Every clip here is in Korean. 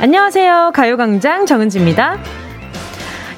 안녕하세요. 가요광장 정은지입니다.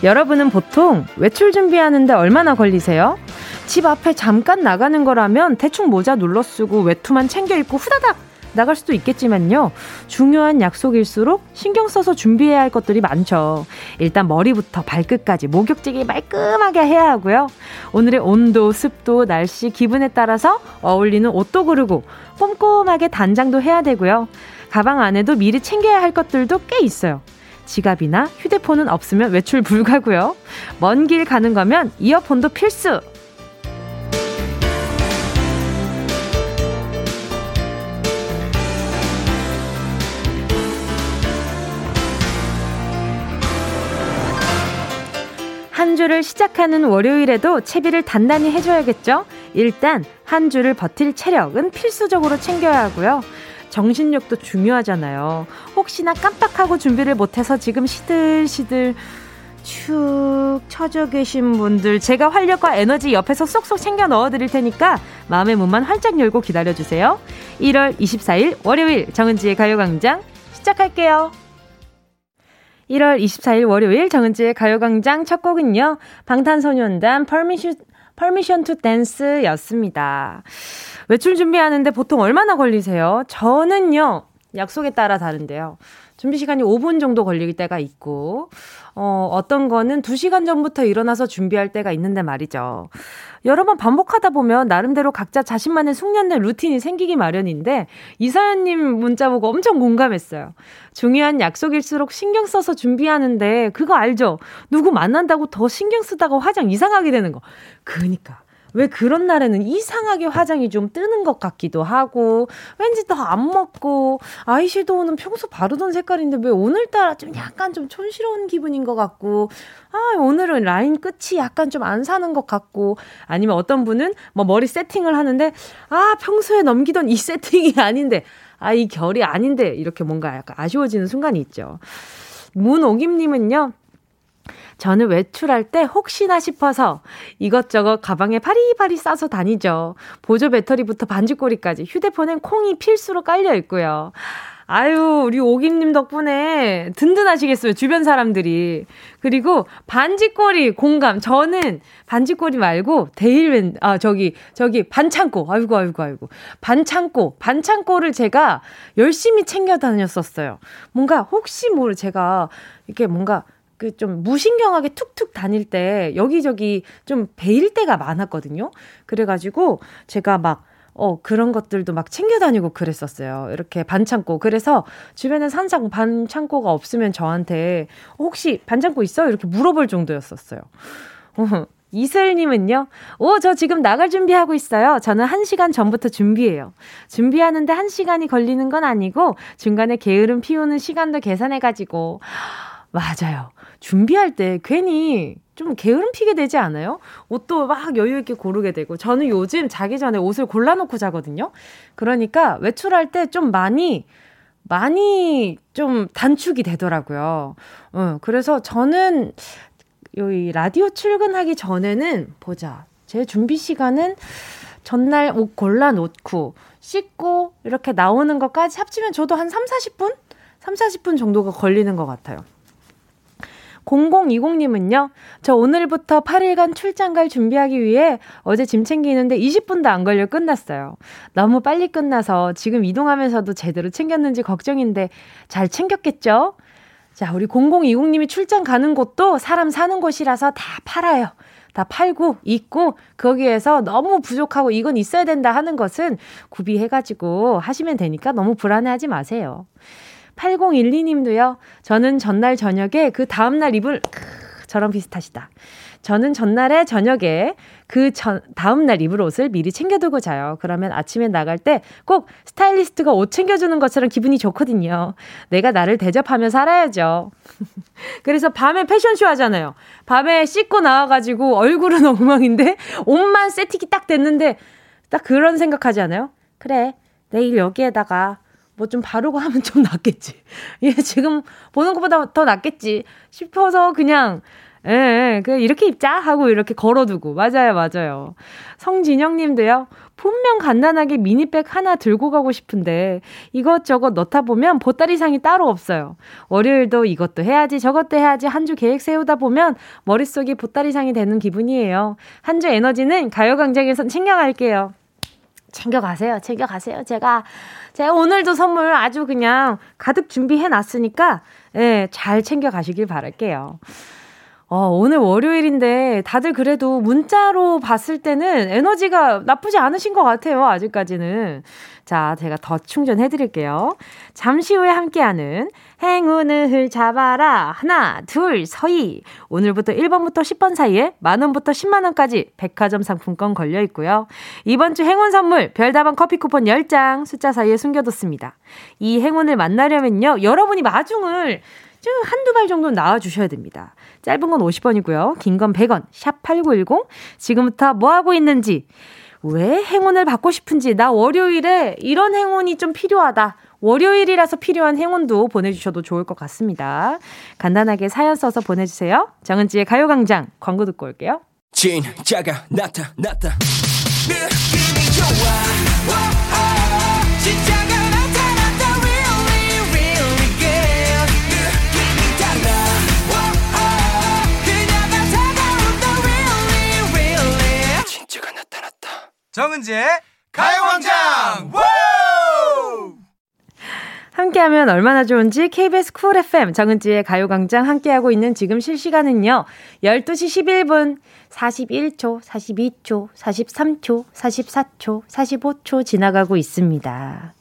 여러분은 보통 외출 준비하는데 얼마나 걸리세요? 집 앞에 잠깐 나가는 거라면 대충 모자 눌러 쓰고 외투만 챙겨 입고 후다닥 나갈 수도 있겠지만요. 중요한 약속일수록 신경 써서 준비해야 할 것들이 많죠. 일단 머리부터 발끝까지 목욕지기 말끔하게 해야 하고요. 오늘의 온도, 습도, 날씨, 기분에 따라서 어울리는 옷도 고르고 꼼꼼하게 단장도 해야 되고요. 가방 안에도 미리 챙겨야 할 것들도 꽤 있어요. 지갑이나 휴대폰은 없으면 외출 불가고요. 먼 길 가는 거면 이어폰도 필수. 한 주를 시작하는 월요일에도 채비를 단단히 해줘야겠죠? 일단 한 주를 버틸 체력은 필수적으로 챙겨야 하고요. 정신력도 중요하잖아요. 혹시나 깜빡하고 준비를 못해서 지금 시들시들 축 처져 계신 분들 제가 활력과 에너지 옆에서 쏙쏙 챙겨 넣어 드릴 테니까 마음의 문만 활짝 열고 기다려 주세요. 1월 24일 월요일 정은지의 가요 광장 시작할게요. 1월 24일 월요일 정은지의 가요 광장 첫 곡은요. 방탄소년단 Permission, Permission to Dance 였습니다. 외출 준비하는데 보통 얼마나 걸리세요? 저는요, 약속에 따라 다른데요. 준비 시간이 5분 정도 걸릴 때가 있고, 어, 어떤 거는 2시간 전부터 일어나서 준비할 때가 있는데 말이죠. 여러 번 반복하다 보면 나름대로 각자 자신만의 숙련된 루틴이 생기기 마련인데, 이사연님 문자 보고 엄청 공감했어요. 중요한 약속일수록 신경 써서 준비하는데, 그거 알죠? 누구 만난다고 더 신경 쓰다가 화장 이상하게 되는 거. 그니까. 왜 그런 날에는 이상하게 화장이 좀 뜨는 것 같기도 하고, 왠지 더 안 먹고, 아이섀도우는 평소 바르던 색깔인데 왜 오늘따라 좀 약간 좀 촌스러운 기분인 것 같고, 아, 오늘은 라인 끝이 약간 좀 안 사는 것 같고, 아니면 어떤 분은 뭐 머리 세팅을 하는데, 아, 평소에 넘기던 이 세팅이 아닌데, 아, 이 결이 아닌데, 이렇게 뭔가 약간 아쉬워지는 순간이 있죠. 문오김님은요, 저는 외출할 때 혹시나 싶어서 이것저것 가방에 파리파리 싸서 다니죠. 보조 배터리부터 반지꼬리까지 휴대폰엔 콩이 필수로 깔려 있고요. 아유, 우리 오김님 덕분에 든든하시겠어요, 주변 사람들이. 그리고 반지꼬리 공감. 저는 반지꼬리 말고 데일맨, 아, 저기, 저기, 반창고. 아이고, 아이고, 아이고. 반창고. 반창고를 제가 열심히 챙겨 다녔었어요. 뭔가 혹시 모르, 제가 이렇게 뭔가 그 좀 무신경하게 툭툭 다닐 때 여기저기 좀 베일 때가 많았거든요. 그래가지고 제가 막 어, 그런 것들도 막 챙겨 다니고 그랬었어요. 이렇게 반창고. 그래서 주변에 산상 반창고가 없으면 저한테 혹시 반창고 있어? 이렇게 물어볼 정도였었어요. 어, 이슬님은요, 오, 저 지금 나갈 준비하고 있어요. 저는 한 시간 전부터 준비해요. 준비하는데 한 시간이 걸리는 건 아니고, 중간에 게으름 피우는 시간도 계산해가지고, 맞아요. 준비할 때 괜히 좀 게으름 피게 되지 않아요? 옷도 막 여유 있게 고르게 되고 저는 요즘 자기 전에 옷을 골라놓고 자거든요. 그러니까 외출할 때 좀 많이 많이 좀 단축이 되더라고요. 어, 그래서 저는 여기 라디오 출근하기 전에는 보자. 제 준비 시간은 전날 옷 골라놓고 씻고 이렇게 나오는 것까지 합치면 저도 한 3, 40분? 3, 40분 정도가 걸리는 것 같아요. 0020님은요, 저 오늘부터 8일간 출장 갈 준비하기 위해 어제 짐 챙기는데 20분도 안 걸려 끝났어요. 너무 빨리 끝나서 지금 이동하면서도 제대로 챙겼는지 걱정인데 잘 챙겼겠죠? 자, 우리 0020님이 출장 가는 곳도 사람 사는 곳이라서 다 팔아요. 다 팔고 있고 거기에서 너무 부족하고 이건 있어야 된다 하는 것은 구비해가지고 하시면 되니까 너무 불안해하지 마세요. 8012님도요. 저는 전날 저녁에 그 다음날 입을 저랑 비슷하시다. 저는 전날에 저녁에 그 전, 다음날 입을 옷을 미리 챙겨두고 자요. 그러면 아침에 나갈 때 꼭 스타일리스트가 옷 챙겨주는 것처럼 기분이 좋거든요. 내가 나를 대접하며 살아야죠. 그래서 밤에 패션쇼 하잖아요. 밤에 씻고 나와가지고 얼굴은 엉망인데 옷만 세팅이 딱 됐는데 딱 그런 생각하지 않아요? 그래, 내일 여기에다가 뭐 좀 바르고 하면 좀 낫겠지. 얘 지금 보는 것보다 더 낫겠지 싶어서 그냥 예, 예, 그 이렇게 입자 하고 이렇게 걸어두고 맞아요, 맞아요. 성진영님도요. 분명 간단하게 미니백 하나 들고 가고 싶은데 이것저것 넣다 보면 보따리상이 따로 없어요. 월요일도 이것도 해야지 저것도 해야지 한 주 계획 세우다 보면 머릿속이 보따리상이 되는 기분이에요. 한 주 에너지는 가요광장에서 챙겨갈게요. 챙겨가세요. 챙겨가세요. 제가 제가 오늘도 선물 아주 그냥 가득 준비해 놨으니까 예, 잘 챙겨 가시길 바랄게요. 어, 오늘 월요일인데 다들 그래도 문자로 봤을 때는 에너지가 나쁘지 않으신 것 같아요. 아직까지는. 자, 제가 더 충전해 드릴게요. 잠시 후에 함께하는 행운을 잡아라. 하나, 둘, 서희. 오늘부터 1번부터 10번 사이에 만원부터 10만원까지 백화점 상품권 걸려 있고요. 이번 주 행운 선물 별다방 커피 쿠폰 10장 숫자 사이에 숨겨뒀습니다. 이 행운을 만나려면요. 여러분이 마중을 좀 한두 발 정도는 나와 주셔야 됩니다. 짧은 건 50원이고요. 긴 건 100원. 샵 8910. 지금부터 뭐 하고 있는지, 왜 행운을 받고 싶은지, 나 월요일에 이런 행운이 좀 필요하다. 월요일이라서 필요한 행운도 보내주셔도 좋을 것 같습니다. 간단하게 사연 써서 보내주세요. 정은지의 가요광장 광고 듣고 올게요. 진짜가 나타났다. 느낌이 좋아. 정은지의 가요광장 함께하면 얼마나 좋은지 KBS 쿨 FM 정은지의 가요광장 함께하고 있는 지금 실시간은요 12시 11분 41초, 42초, 43초, 44초, 45초 지나가고 있습니다.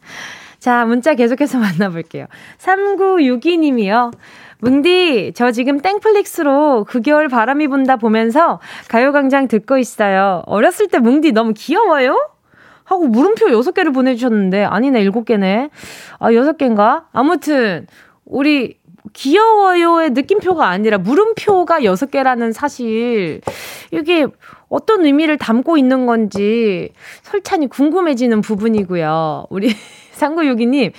자, 문자 계속해서 만나볼게요. 3962님이요. 뭉디, 저 지금 땡플릭스로 그 겨울 바람이 분다 보면서 가요광장 듣고 있어요. 어렸을 때 뭉디 너무 귀여워요? 하고 물음표 6개를 보내주셨는데, 아니네, 7개네. 아, 6개인가? 아무튼, 우리 귀여워요의 느낌표가 아니라 물음표가 6개라는 사실, 이게 어떤 의미를 담고 있는 건지 설찬이 궁금해지는 부분이고요. 우리 상구유기님,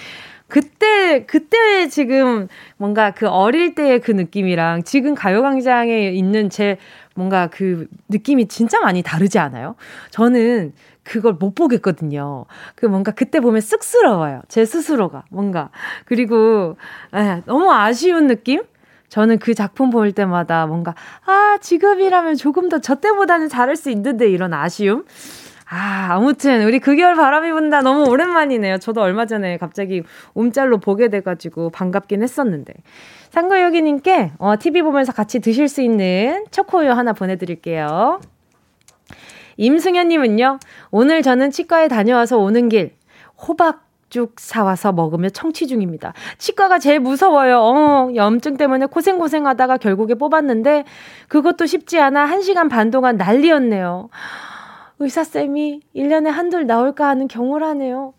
그때, 그때 지금 뭔가 그 어릴 때의 그 느낌이랑 지금 가요광장에 있는 제 뭔가 그 느낌이 진짜 많이 다르지 않아요? 저는 그걸 못 보겠거든요. 그 뭔가 그때 보면 쑥스러워요. 제 스스로가. 뭔가. 그리고, 에, 예, 너무 아쉬운 느낌? 저는 그 작품 볼 때마다 뭔가, 아, 지금이라면 조금 더 저 때보다는 잘할 수 있는데 이런 아쉬움? 아, 아무튼 우리 그 겨울 바람이 분다 너무 오랜만이네요. 저도 얼마 전에 갑자기 움짤로 보게 돼가지고 반갑긴 했었는데. 상거여기님께 어, TV 보면서 같이 드실 수 있는 초코우유 하나 보내드릴게요. 임승현님은요, 오늘 저는 치과에 다녀와서 오는 길 호박 쭉 사와서 먹으며 청취 중입니다. 치과가 제일 무서워요. 어, 염증 때문에 고생고생 하다가 결국에 뽑았는데 그것도 쉽지 않아 1시간 반 동안 난리였네요. 의사쌤이 1년에 한둘 나올까 하는 경우라네요.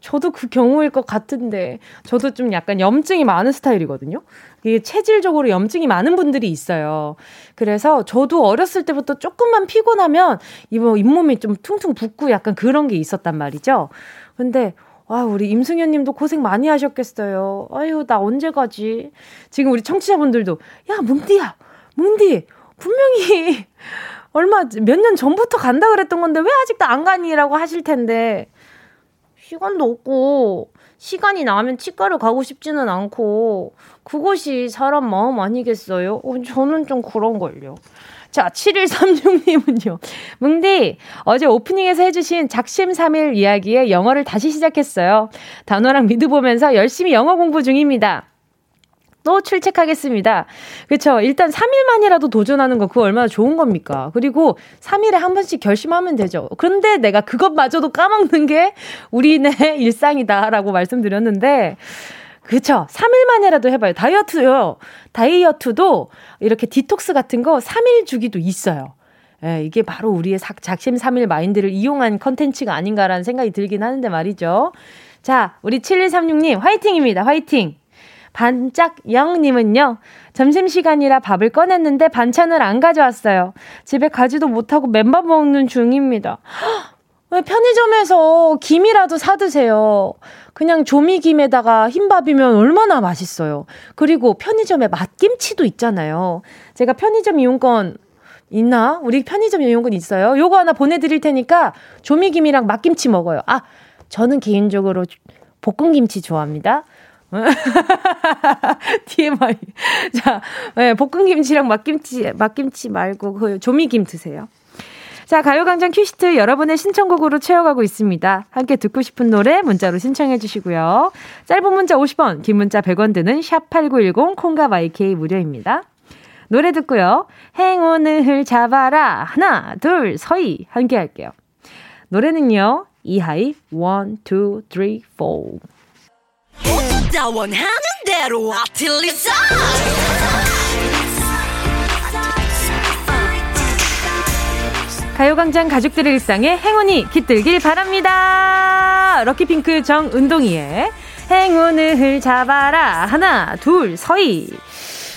저도 그 경우일 것 같은데, 저도 좀 약간 염증이 많은 스타일이거든요. 이게 체질적으로 염증이 많은 분들이 있어요. 그래서 저도 어렸을 때부터 조금만 피곤하면 이뭐 잇몸이 좀 퉁퉁 붓고 약간 그런 게 있었단 말이죠. 근데 와, 우리 임승현 님도 고생 많이 하셨겠어요. 아유, 나 언제 가지? 지금 우리 청취자분들도, 야, 뭉디야, 뭉디, 분명히 얼마 몇 년 전부터 간다 그랬던 건데 왜 아직도 안 가니라고 하실 텐데 시간도 없고 시간이 나면 치과를 가고 싶지는 않고 그것이 사람 마음 아니겠어요? 어, 저는 좀 그런 걸요. 자, 7136님은요. 뭉디, 어제 오프닝에서 해주신 작심3일 이야기에 영어를 다시 시작했어요. 단어랑 미드 보면서 열심히 영어 공부 중입니다. 또 출첵하겠습니다. 그쵸. 일단 3일만이라도 도전하는 거 그거 얼마나 좋은 겁니까? 그리고 3일에 한 번씩 결심하면 되죠. 그런데 내가 그것마저도 까먹는 게 우리네 일상이다라고 말씀드렸는데, 그쵸. 3일만이라도 해봐요. 다이어트요. 다이어트도 이렇게 디톡스 같은 거 3일 주기도 있어요. 예, 이게 바로 우리의 작심 3일 마인드를 이용한 컨텐츠가 아닌가라는 생각이 들긴 하는데 말이죠. 자, 우리 7136님, 화이팅입니다. 화이팅! 반짝 영님은요, 점심시간이라 밥을 꺼냈는데 반찬을 안 가져왔어요. 집에 가지도 못하고 맨밥 먹는 중입니다. 편의점에서 김이라도 사드세요. 그냥 조미김에다가 흰밥이면 얼마나 맛있어요. 그리고 편의점에 맛김치도 있잖아요. 제가 편의점 이용권 있나? 우리 편의점 이용권 있어요. 요거 하나 보내드릴 테니까 조미김이랑 맛김치 먹어요. 아, 저는 개인적으로 볶음김치 좋아합니다. TMI. 자, 네, 볶음김치랑 맛김치, 맛김치 말고 그 조미김 드세요. 자, 가요광장 퀴시트 여러분의 신청곡으로 채워가고 있습니다. 함께 듣고 싶은 노래 문자로 신청해 주시고요. 짧은 문자 50원, 긴 문자 100원 드는 샵8910 콩과 YK 무료입니다. 노래 듣고요. 행운을 잡아라. 하나, 둘, 서희. 함께 할게요. 노래는요. 이하이 1, 2, 3, 4. 원하는 대로 아틀리사 가요광장 가족들의 일상에 행운이 깃들길 바랍니다. 럭키핑크 정은동이의 행운을 잡아라. 하나, 둘, 서희.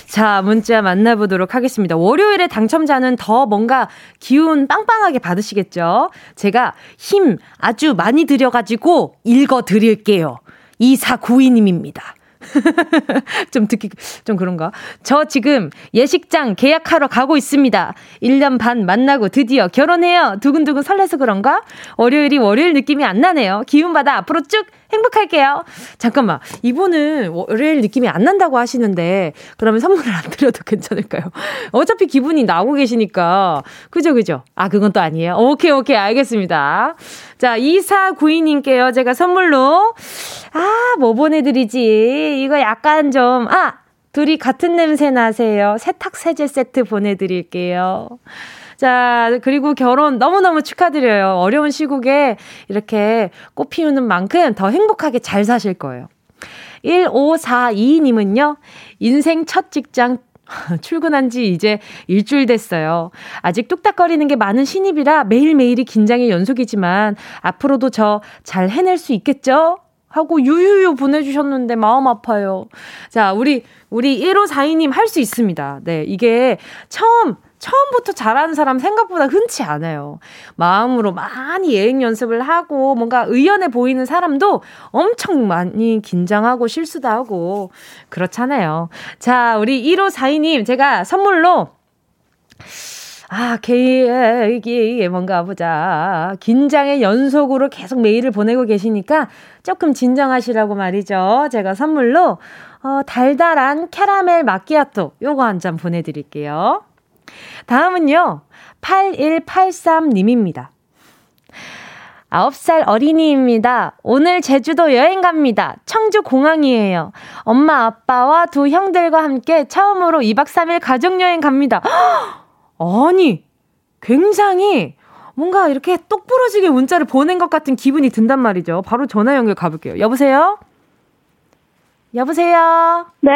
자, 문자 만나보도록 하겠습니다. 월요일에 당첨자는 더 뭔가 기운 빵빵하게 받으시겠죠? 제가 힘 아주 많이 들여가지고 읽어 드릴게요. 2492님입니다. 좀 듣기 좀 그런가? 저 지금 예식장 계약하러 가고 있습니다. 1년 반 만나고 드디어 결혼해요. 두근두근 설레서 그런가? 월요일이 월요일 느낌이 안 나네요. 기운받아 앞으로 쭉 행복할게요. 잠깐만. 이분은 월요일 느낌이 안 난다고 하시는데, 그러면 선물을 안 드려도 괜찮을까요? 어차피 기분이 나오고 계시니까. 그죠, 그죠? 아, 그건 또 아니에요. 오케이, 오케이. 알겠습니다. 자, 2492님께요. 제가 선물로, 아, 뭐 보내드리지? 이거 약간 좀, 아! 둘이 같은 냄새 나세요. 세탁 세제 세트 보내드릴게요. 자, 그리고 결혼 너무너무 축하드려요. 어려운 시국에 이렇게 꽃 피우는 만큼 더 행복하게 잘 사실 거예요. 1542님은요, 인생 첫 직장 출근한 지 이제 일주일 됐어요. 아직 뚝딱거리는 게 많은 신입이라 매일매일이 긴장의 연속이지만 앞으로도 저 잘 해낼 수 있겠죠? 하고 유유유 보내주셨는데 마음 아파요. 자, 우리, 우리 1542님 할 수 있습니다. 네, 이게 처음 처음부터 잘하는 사람 생각보다 흔치 않아요. 마음으로 많이 예행 연습을 하고 뭔가 의연해 보이는 사람도 엄청 많이 긴장하고 실수도 하고 그렇잖아요. 자, 우리 1542님 제가 선물로 아, 계획이 뭔가 보자. 긴장의 연속으로 계속 메일을 보내고 계시니까 조금 진정하시라고 말이죠. 제가 선물로 어, 달달한 캐러멜 마끼아또 요거 한 잔 보내드릴게요. 다음은요, 8183님입니다. 9살 어린이입니다. 오늘 제주도 여행 갑니다. 청주 공항이에요. 엄마, 아빠와 두 형들과 함께 처음으로 2박 3일 가족여행 갑니다. 아니, 굉장히 뭔가 이렇게 똑 부러지게 문자를 보낸 것 같은 기분이 든단 말이죠. 바로 전화 연결 가볼게요. 여보세요? 여보세요? 네.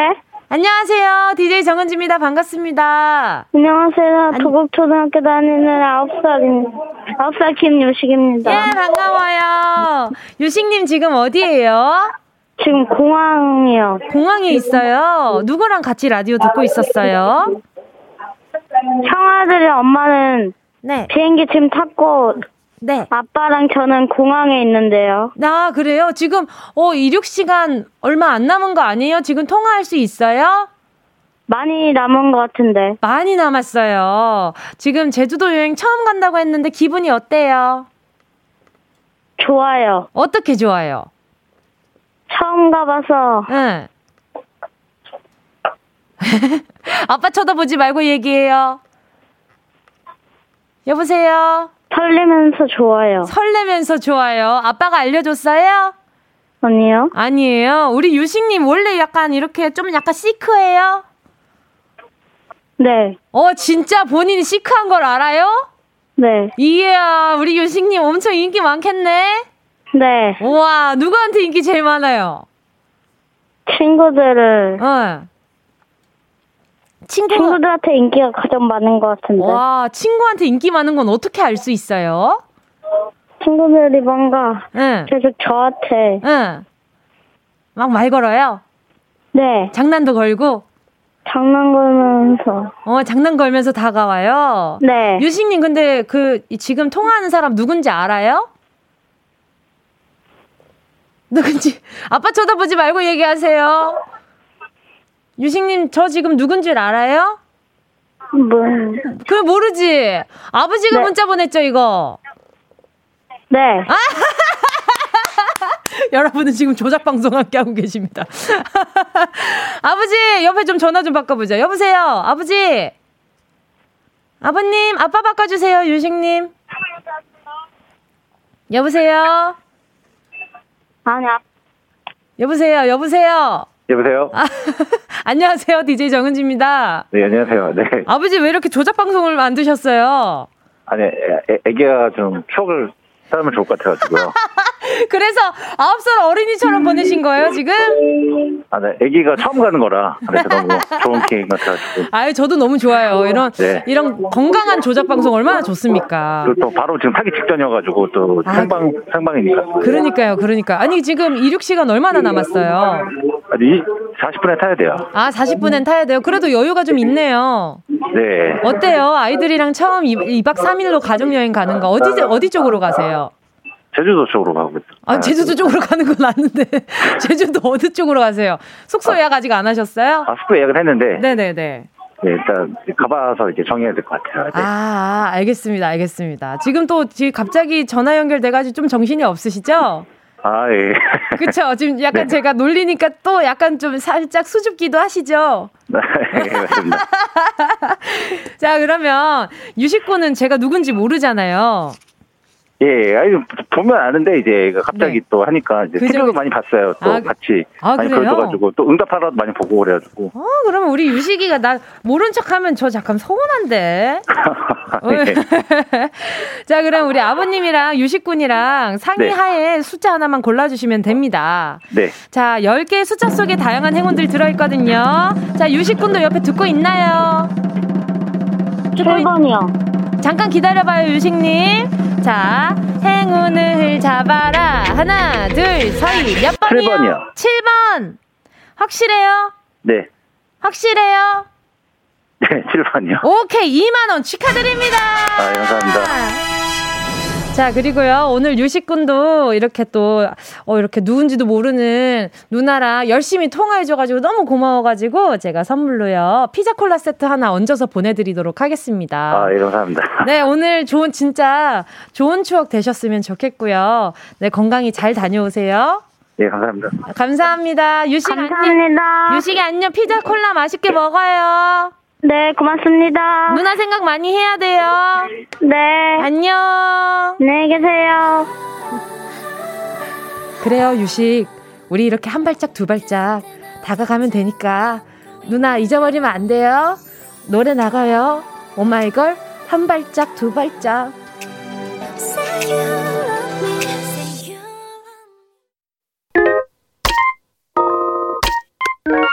안녕하세요. DJ 정은지입니다. 반갑습니다. 안녕하세요. 도곡초등학교 다니는 9살인, 9살 김유식입니다. 예, 반가워요. 유식님 지금 어디에요? 지금 공항이요. 공항에 있어요. 누구랑 같이 라디오 듣고 있었어요? 형아들이 엄마는 네. 비행기 지금 탔고 네. 아빠랑 저는 공항에 있는데요. 아, 그래요? 지금, 어, 이륙 시간 얼마 안 남은 거 아니에요? 지금 통화할 수 있어요? 많이 남은 것 같은데. 많이 남았어요. 지금 제주도 여행 처음 간다고 했는데 기분이 어때요? 좋아요. 어떻게 좋아요? 처음 가봐서. 응. 아빠 쳐다보지 말고 얘기해요. 여보세요? 설레면서 좋아요. 설레면서 좋아요. 아빠가 알려줬어요? 아니요. 아니에요. 우리 유식님 원래 약간 이렇게 좀 약간 시크해요? 네. 어, 진짜 본인이 시크한 걸 알아요? 네. 이야, 우리 유식님 엄청 인기 많겠네? 네. 우와, 누구한테 인기 제일 많아요? 친구들을. 어. 친구... 친구들한테 인기가 가장 많은 것 같은데. 와, 친구한테 인기 많은 건 어떻게 알 수 있어요? 친구들이 뭔가 응. 계속 저한테 응. 막 말 걸어요? 네. 장난도 걸고? 장난 걸면서. 어, 장난 걸면서 다가와요? 네. 유식님, 근데 그, 지금 통화하는 사람 누군지 알아요? 누군지 아빠 쳐다보지 말고 얘기하세요. 유식님 저 지금 누군 줄 알아요? 뭐? 그 모르지. 아버지가 네. 문자 보냈죠 이거. 네. 여러분은 지금 조작 방송 함께 하고 계십니다. 아버지 옆에 좀 전화 좀 바꿔보자. 여보세요, 아버지. 아버님, 아빠 바꿔주세요, 유식님. 여보세요. 아니야. 여보세요, 여보세요. 여보세요. 아, 안녕하세요, DJ 정은지입니다. 네, 안녕하세요. 네. 아버지 왜 이렇게 조작 방송을 만드셨어요? 아니, 애, 애기가 좀 추억을 쌓으면 좋을 것 같아가지고요. 그래서 아홉 살 어린이처럼 보내신 거예요, 지금? 아, 네. 아기가 처음 가는 거라. 그래서 너무 좋은 계획 같아가지고. 아유, 저도 너무 좋아요. 이런, 네. 이런 건강한 조작 방송 얼마나 좋습니까? 그리고 또 바로 지금 타기 직전이어가지고 또 아, 생방, 생방이니까. 그러니까요, 그러니까. 아니, 지금 이륙 시간 얼마나 남았어요? 아니, 40분에 타야 돼요. 아, 40분엔 타야 돼요? 그래도 여유가 좀 있네요. 네. 어때요? 아이들이랑 처음 2, 박 3일로 가족여행 가는 거. 어디, 어디 쪽으로 가세요? 제주도 쪽으로 가고 있어요. 아, 제주도 쪽으로 가는 건 아는데, 제주도 어느 쪽으로 가세요? 숙소 예약 아직 안 하셨어요? 아, 숙소 예약은 했는데. 네네네. 네, 일단 가봐서 이제 정해야 될 것 같아요. 네. 아, 알겠습니다, 알겠습니다. 지금 또 지금 갑자기 전화 연결돼가지고 좀 정신이 없으시죠? 아, 예. 그쵸. 지금 약간 네. 제가 놀리니까 또 약간 좀 살짝 수줍기도 하시죠? 네, 맞습니다. 자, 그러면 유식군은 제가 누군지 모르잖아요. 예, 아니 보면 아는데 이제 갑자기 네. 또 하니까 이제 그죠? TV도 많이 봤어요. 또 아, 같이 아, 많이 걸어가지고 또 응답하러도 많이 보고 그래가지고. 어, 그러면 우리 유식이가 나 모른 척하면 저 잠깐 서운한데. 네. 자, 그럼 우리 아버님이랑 유식군이랑 상의 네. 하에 숫자 하나만 골라주시면 됩니다. 네. 자, 10개의 숫자 속에 다양한 행운들이 들어있거든요. 자, 유식군도 옆에 듣고 있나요? 듣고 7번이요. 잠깐 기다려봐요, 유식님. 자, 행운을 잡아라. 하나, 둘, 서희. 몇 번이요? 7번이요. 7번. 확실해요? 네. 확실해요? 네, 7번이요. 오케이, 2만원 축하드립니다. 아, 감사합니다. 자, 그리고요, 오늘 유식군도 이렇게 또, 어, 이렇게 누군지도 모르는 누나랑 열심히 통화해줘가지고 너무 고마워가지고 제가 선물로요, 피자 콜라 세트 하나 얹어서 보내드리도록 하겠습니다. 아, 예, 감사합니다. 네, 오늘 좋은, 진짜 좋은 추억 되셨으면 좋겠고요. 네, 건강히 잘 다녀오세요. 네, 감사합니다. 감사합니다. 유식 감사합니다. 안녕. 유식이 안녕. 피자 콜라 맛있게 먹어요. 네, 고맙습니다. 누나 생각 많이 해야 돼요. 네. 안녕. 안녕히 계세요. 그래요, 유식. 우리 이렇게 한 발짝, 두 발짝 다가가면 되니까. 누나 잊어버리면 안 돼요. 노래 나가요. 오마이걸, 한 발짝, 두 발짝.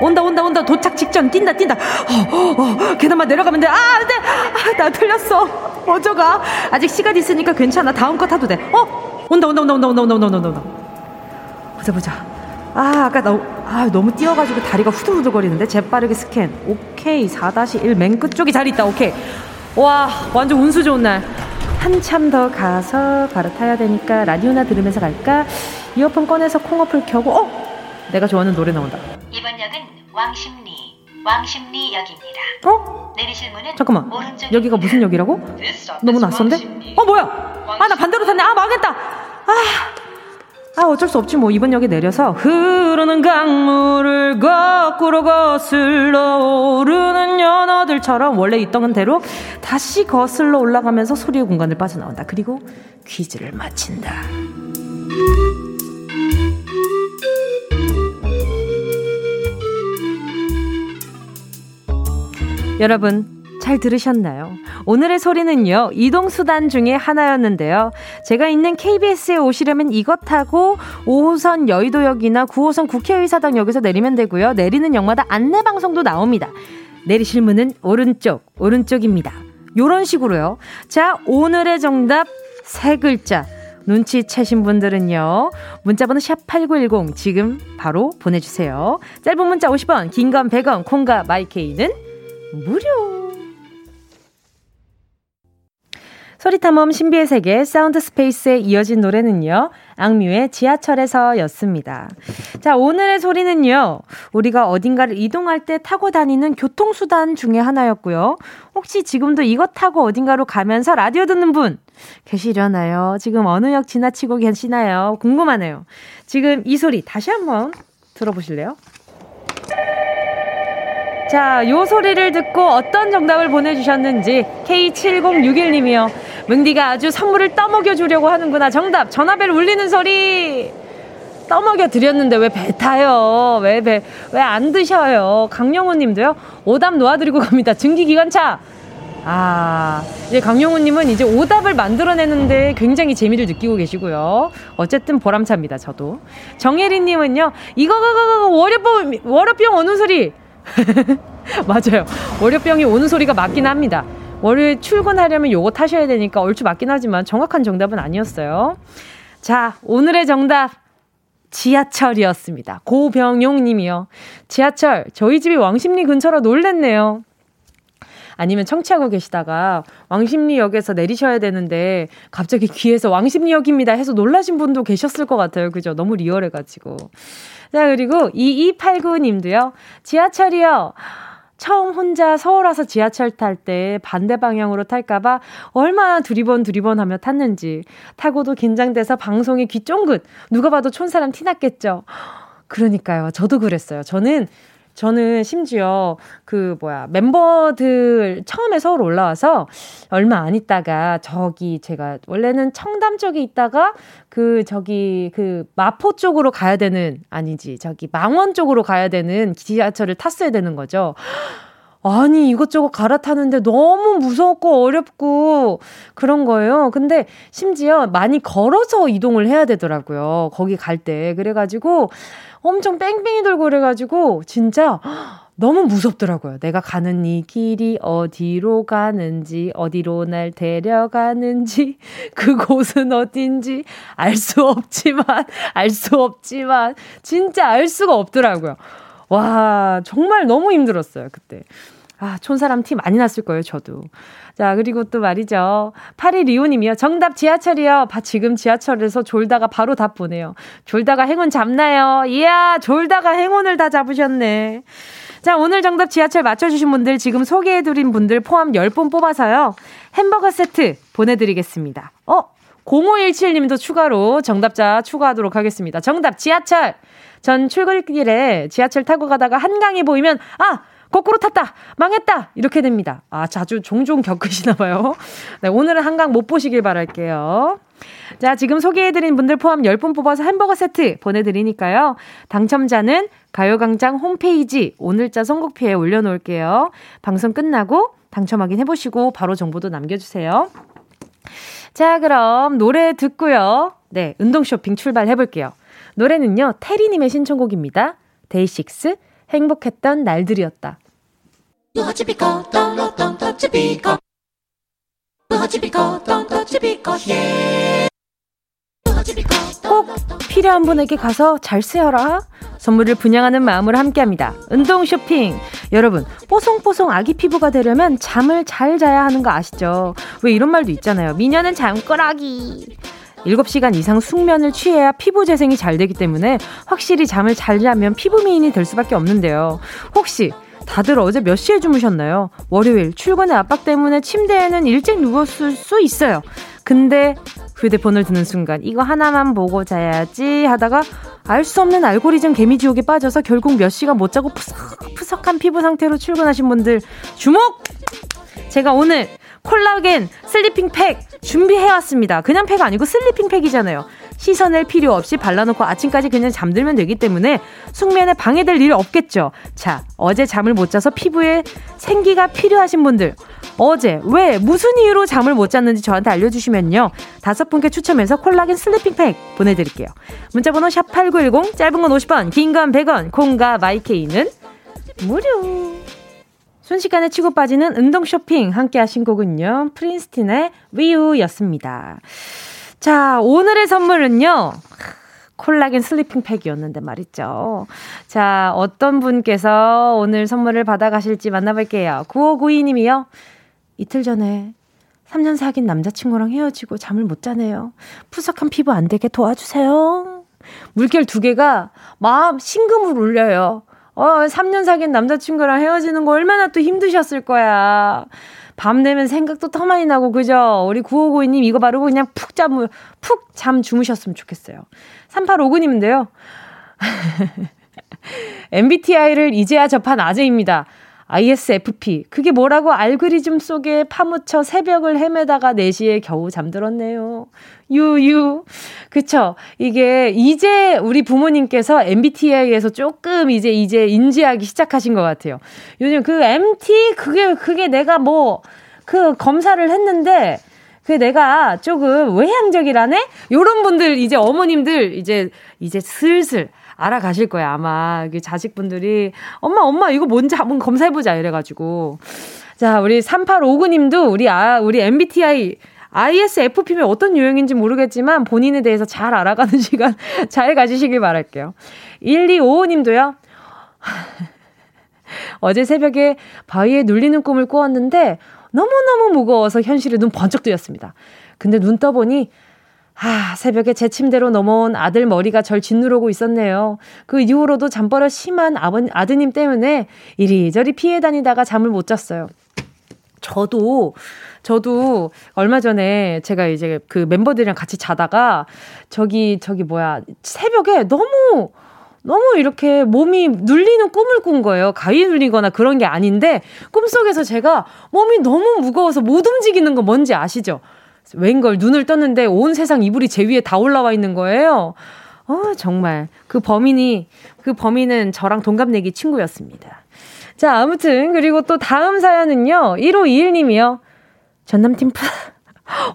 온다 온다 온다. 도착 직전. 뛴다 뛴다. 어, 어, 어, 계단만 내려가면 돼아 안돼. 아, 나 틀렸어. 어쩌가. 아직 시간 있으니까 괜찮아. 다음 거 타도 돼어? 온다 온다 온다 온다 온다 온다 온다 온다. 보자 보자. 아 아까 나, 아, 너무 뛰어가지고 다리가 후들후들거리는데? 재빠르게 스캔. 오케이. 4-1맨 끝쪽에 자리 있다. 오케이. 와 완전 운수 좋은 날. 한참 더 가서 바로 타야 되니까 라디오나 들으면서 갈까? 이어폰 꺼내서 콩어플 켜고. 어? 내가 좋아하는 노래 나온다 이번 역은 왕십리 왕십리 역입니다. 어? 내리실 문은 잠깐만. 여기가 무슨 역이라고? 너무 낯선데? 어 뭐야? 아 나 반대로 탔네. 아 망했다. 아. 아 어쩔 수 없지 뭐 이번 역에 내려서 흐르는 강물을 거꾸로 거슬러 오르는 연어들처럼 원래 있던 대로 다시 거슬러 올라가면서 소리의 공간을 빠져나온다. 그리고 퀴즈를 마친다. 여러분, 잘 들으셨나요? 오늘의 소리는요, 이동수단 중에 하나였는데요. 제가 있는 KBS에 오시려면 이것 타고 5호선 여의도역이나 9호선 국회의사당역에서 내리면 되고요. 내리는 역마다 안내방송도 나옵니다. 내리실 문은 오른쪽, 오른쪽입니다. 요런 식으로요. 자, 오늘의 정답 세 글자. 눈치채신 분들은요. 문자번호 샵8910 지금 바로 보내주세요. 짧은 문자 50원, 긴 건 100원, 콩과 마이케이는 무료. 소리탐험 신비의 세계 사운드 스페이스에 이어진 노래는요. 악뮤의 지하철에서 였습니다. 자, 오늘의 소리는요. 우리가 어딘가를 이동할 때 타고 다니는 교통수단 중에 하나였고요. 혹시 지금도 이것 타고 어딘가로 가면서 라디오 듣는 분 계시려나요? 지금 어느 역 지나치고 계시나요? 궁금하네요. 지금 이 소리 다시 한번 들어보실래요? 자, 요 소리를 듣고 어떤 정답을 보내주셨는지 K7061님이요. 뭉디가 아주 선물을 떠먹여 주려고 하는구나. 정답, 전화벨 울리는 소리. 떠먹여 드렸는데 왜 배 타요? 왜 배, 왜 안 드셔요? 강영호 님도요. 오답 놓아드리고 갑니다. 증기기관차. 아, 이제 강용훈 님은 이제 오답을 만들어내는데 굉장히 재미를 느끼고 계시고요. 어쨌든 보람차입니다, 저도. 정혜린 님은요, 이거, 거, 거, 거, 월요병, 월요병 오는 소리. 맞아요. 월요병이 오는 소리가 맞긴 합니다. 월요일 출근하려면 요거 타셔야 되니까 얼추 맞긴 하지만 정확한 정답은 아니었어요. 자, 오늘의 정답. 지하철이었습니다. 고병용 님이요. 지하철, 저희 집이 왕십리 근처라 놀랬네요. 아니면 청취하고 계시다가 왕십리역에서 내리셔야 되는데 갑자기 귀에서 왕십리역입니다 해서 놀라신 분도 계셨을 것 같아요. 그죠? 너무 리얼해가지고. 자, 그리고 2289님도요. 지하철이요. 처음 혼자 서울 와서 지하철 탈 때 반대 방향으로 탈까봐 얼마나 두리번 두리번 하며 탔는지 타고도 긴장돼서 방송에 귀 쫑긋 누가 봐도 촌사람 티났겠죠. 그러니까요. 저도 그랬어요. 저는 저는 심지어 그 뭐야 멤버들 처음에 서울 올라와서 얼마 안 있다가 저기 제가 원래는 청담 쪽에 있다가 그 저기 그 마포 쪽으로 가야 되는 아니지 저기 망원 쪽으로 가야 되는 지하철을 탔어야 되는 거죠. 아니, 이것저것 갈아타는데 너무 무섭고 어렵고 그런 거예요. 근데 심지어 많이 걸어서 이동을 해야 되더라고요. 거기 갈 때. 그래가지고 엄청 뺑뺑이 돌고 그래가지고 진짜 너무 무섭더라고요. 내가 가는 이 길이 어디로 가는지, 어디로 날 데려가는지, 그곳은 어딘지 알 수 없지만, 알 수 없지만, 진짜 알 수가 없더라고요. 와, 정말 너무 힘들었어요, 그때. 아, 촌사람 티 많이 났을 거예요, 저도. 자, 그리고 또 말이죠. 파리 리오님이요. 정답 지하철이요. 바, 지금 지하철에서 졸다가 바로 답 보내요. 졸다가 행운 잡나요? 이야, 졸다가 행운을 다 잡으셨네. 자, 오늘 정답 지하철 맞춰주신 분들 지금 소개해드린 분들 포함 10분 뽑아서요. 햄버거 세트 보내드리겠습니다. 어? 0517님도 추가로 정답자 추가하도록 하겠습니다. 정답 지하철. 전 출근길에 지하철 타고 가다가 한강이 보이면 아 거꾸로 탔다! 망했다! 이렇게 됩니다. 아, 자주 종종 겪으시나 봐요. 네, 오늘은 한강 못 보시길 바랄게요. 자, 지금 소개해드린 분들 포함 10분 뽑아서 햄버거 세트 보내드리니까요. 당첨자는 가요광장 홈페이지 오늘자 선곡표에 올려놓을게요. 방송 끝나고 당첨 확인해보시고 바로 정보도 남겨주세요. 자, 그럼 노래 듣고요. 네, 운동 쇼핑 출발해볼게요. 노래는요, 테리님의 신청곡입니다. 데이식스 행복했던 날들이었다. 꼭 필요한 분에게 가서 잘 쓰여라. 선물을 분양하는 마음으로 함께합니다. 운동 쇼핑. 여러분, 뽀송뽀송 아기 피부가 되려면 잠을 잘 자야 하는 거 아시죠? 왜 이런 말도 있잖아요. 미녀는 잠꼬라기. 7시간 이상 숙면을 취해야 피부 재생이 잘 되기 때문에 확실히 잠을 잘 자면 피부 미인이 될 수밖에 없는데요. 혹시 다들 어제 몇 시에 주무셨나요? 월요일 출근의 압박 때문에 침대에는 일찍 누웠을 수 있어요. 근데 휴대폰을 드는 순간 이거 하나만 보고 자야지 하다가 알 수 없는 알고리즘 개미지옥에 빠져서 결국 몇 시간 못 자고 푸석푸석한 피부 상태로 출근하신 분들 주목! 제가 오늘 콜라겐 슬리핑 팩 준비해왔습니다. 그냥 팩 아니고 슬리핑 팩이잖아요. 씻어낼 필요 없이 발라놓고 아침까지 그냥 잠들면 되기 때문에 숙면에 방해될 일 없겠죠. 자, 어제 잠을 못 자서 피부에 생기가 필요하신 분들. 어제 왜 무슨 이유로 잠을 못 잤는지 저한테 알려주시면요. 다섯 분께 추첨해서 콜라겐 슬리핑 팩 보내드릴게요. 문자번호 샵 8910 짧은 건 50원 긴 건 100원 콩과 마이케이는 무료. 순식간에 치고 빠지는 운동 쇼핑 함께 하신 곡은요. 프리스틴의 Wee Woo였습니다. 자, 오늘의 선물은요. 콜라겐 슬리핑 팩이었는데 말이죠. 자, 어떤 분께서 오늘 선물을 받아가실지 만나볼게요. 9592님이요. 이틀 전에 3년 사귄 남자친구랑 헤어지고 잠을 못 자네요. 푸석한 피부 안 되게 도와주세요. 물결 두 개가 마음 심금을 울려요. 어, 3년 사귄 남자친구랑 헤어지는 거 얼마나 또 힘드셨을 거야. 밤 되면 생각도 더 많이 나고, 그죠? 우리 9592님 이거 바르고 그냥 푹 잠, 푹 잠 주무셨으면 좋겠어요. 3859님인데요. MBTI를 이제야 접한 아재입니다. ISFP. 그게 뭐라고 알고리즘 속에 파묻혀 새벽을 헤매다가 4시에 겨우 잠들었네요. 유유. 그쵸. 이게 이제 우리 부모님께서 MBTI에서 조금 이제 이제 인지하기 시작하신 것 같아요. 요즘 그 MT, 그게, 그게 내가 뭐, 그 검사를 했는데, 그 내가 조금 외향적이라네? 요런 분들, 이제 어머님들, 이제, 이제 슬슬, 알아가실 거야, 아마. 자식분들이, 엄마, 엄마, 이거 뭔지 한번 검사해보자, 이래가지고. 자, 우리 3859님도 우리, 아, 우리 MBTI, ISFP면 어떤 유형인지 모르겠지만 본인에 대해서 잘 알아가는 시간 잘 가지시길 바랄게요. 1255님도요. 어제 새벽에 바위에 눌리는 꿈을 꾸었는데 너무너무 무거워서 현실에 눈 번쩍 뜨였습니다. 근데 눈 떠보니 아, 새벽에 제 침대로 넘어온 아들 머리가 절 짓누르고 있었네요. 그 이후로도 잠버릇 심한 아버, 아드님 때문에 이리저리 피해 다니다가 잠을 못 잤어요. 저도, 저도 얼마 전에 제가 이제 그 멤버들이랑 같이 자다가 저기, 저기 뭐야, 새벽에 너무, 너무 이렇게 몸이 눌리는 꿈을 꾼 거예요. 가위 눌리거나 그런 게 아닌데 꿈속에서 제가 몸이 너무 무거워서 못 움직이는 거 뭔지 아시죠? 웬걸 눈을 떴는데 온 세상 이불이 제 위에 다 올라와 있는 거예요. 어, 정말. 그 범인이, 그 범인은 저랑 동갑내기 친구였습니다. 자, 아무튼, 그리고 또 다음 사연은요, 1521님이요. 전남팀 푸,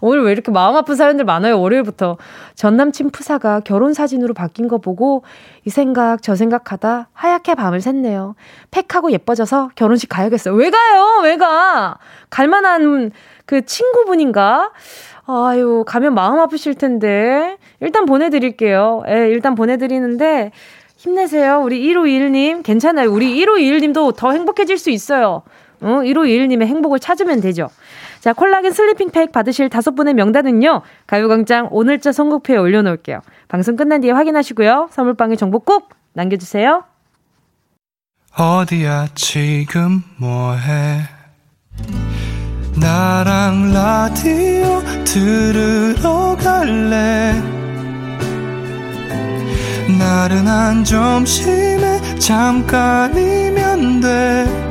오늘 왜 이렇게 마음 아픈 사연들 많아요, 월요일부터. 전 남친 푸사가 결혼 사진으로 바뀐 거 보고, 이 생각, 저 생각 하다 하얗게 밤을 샜네요. 팩하고 예뻐져서 결혼식 가야겠어요. 왜 가요? 왜 가? 갈만한 그 친구분인가? 아유, 가면 마음 아프실 텐데. 일단 보내드릴게요. 예, 일단 보내드리는데, 힘내세요. 우리 1521님. 괜찮아요. 우리 1521님도 더 행복해질 수 있어요. 어, 1521님의 행복을 찾으면 되죠. 자, 콜라겐 슬리핑 팩 받으실 다섯 분의 명단은요, 가요광장 오늘자 선곡표에 올려놓을게요. 방송 끝난 뒤에 확인하시고요. 선물방에 정보 꼭 남겨주세요. 어디야, 지금 뭐해? 나랑 라디오 들으러 갈래 나른한 점심에 잠깐이면 돼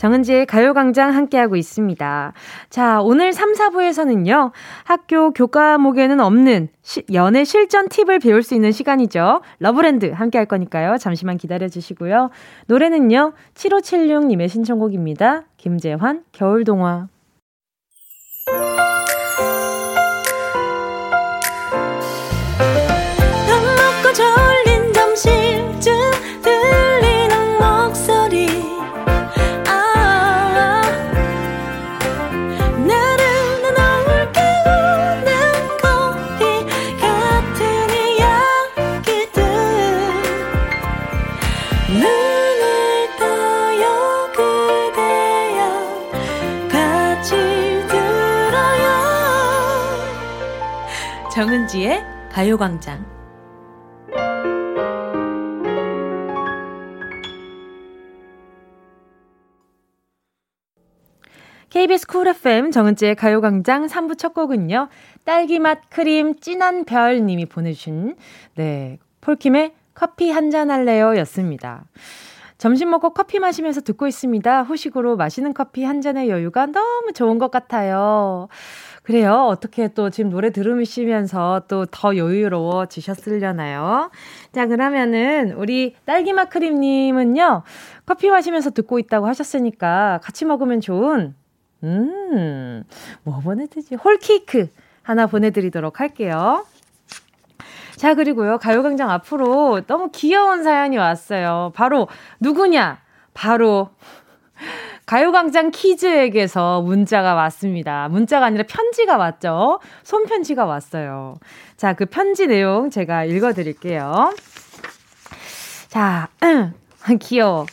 정은지의 가요광장 함께하고 있습니다. 자, 오늘 3, 4부에서는요, 학교 교과목에는 없는 시, 연애 실전 팁을 배울 수 있는 시간이죠. 러브랜드 함께할 거니까요. 잠시만 기다려주시고요. 노래는요, 7576님의 신청곡입니다. 김재환, 겨울동화. 정은지의 가요광장. KBS Cool FM 정은지의 가요광장 3부 첫 곡은요. 딸기맛 크림 진한 별 님이 보내주신, 네, 폴킴의 커피 한 잔 할래요 였습니다. 점심 먹고 커피 마시면서 듣고 있습니다. 후식으로 마시는 커피 한 잔의 여유가 너무 좋은 것 같아요. 그래요. 어떻게 또 지금 노래 들으시면서 또 더 여유로워지셨으려나요? 자, 그러면은 우리 딸기맛 크림님은요, 커피 마시면서 듣고 있다고 하셨으니까 같이 먹으면 좋은, 음, 뭐 보내드지? 홀케이크 하나 보내드리도록 할게요. 자, 그리고요, 가요광장 앞으로 너무 귀여운 사연이 왔어요. 바로, 누구냐? 바로, 가요광장 키즈에게서 문자가 왔습니다. 문자가 아니라 편지가 왔죠? 손편지가 왔어요. 자, 그 편지 내용 제가 읽어드릴게요. 자, 귀여워.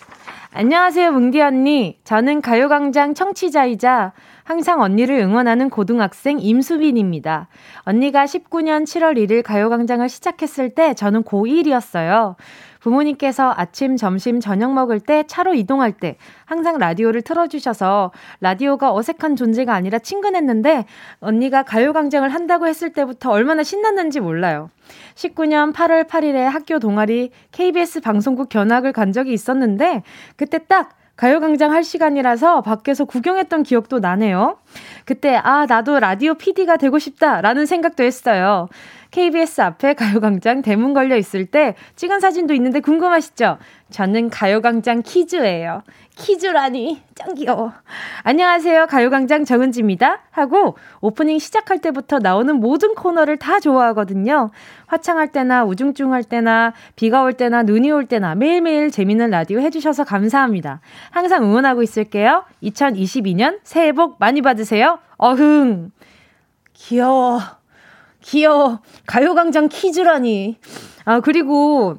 안녕하세요, 뭉디 언니. 저는 가요광장 청취자이자 항상 언니를 응원하는 고등학생 임수빈입니다. 언니가 19년 7월 1일 가요광장을 시작했을 때 저는 고1이었어요. 부모님께서 아침, 점심, 저녁 먹을 때 차로 이동할 때 항상 라디오를 틀어주셔서 라디오가 어색한 존재가 아니라 친근했는데 언니가 가요광장을 한다고 했을 때부터 얼마나 신났는지 몰라요. 19년 8월 8일에 학교 동아리 KBS 방송국 견학을 간 적이 있었는데 그때 딱 가요광장 할 시간이라서 밖에서 구경했던 기억도 나네요. 그때, 아, 나도 라디오 PD가 되고 싶다, 라는 생각도 했어요. KBS 앞에 가요광장 대문 걸려 있을 때 찍은 사진도 있는데 궁금하시죠? 저는 가요광장 키즈예요. 키즈라니 짱 귀여워. 안녕하세요. 가요광장 정은지입니다. 하고 오프닝 시작할 때부터 나오는 모든 코너를 다 좋아하거든요. 화창할 때나 우중충할 때나 비가 올 때나 눈이 올 때나 매일매일 재밌는 라디오 해주셔서 감사합니다. 항상 응원하고 있을게요. 2022년 새해 복 많이 받으세요. 어흥. 귀여워. 귀여워. 가요광장 키즈라니. 아, 그리고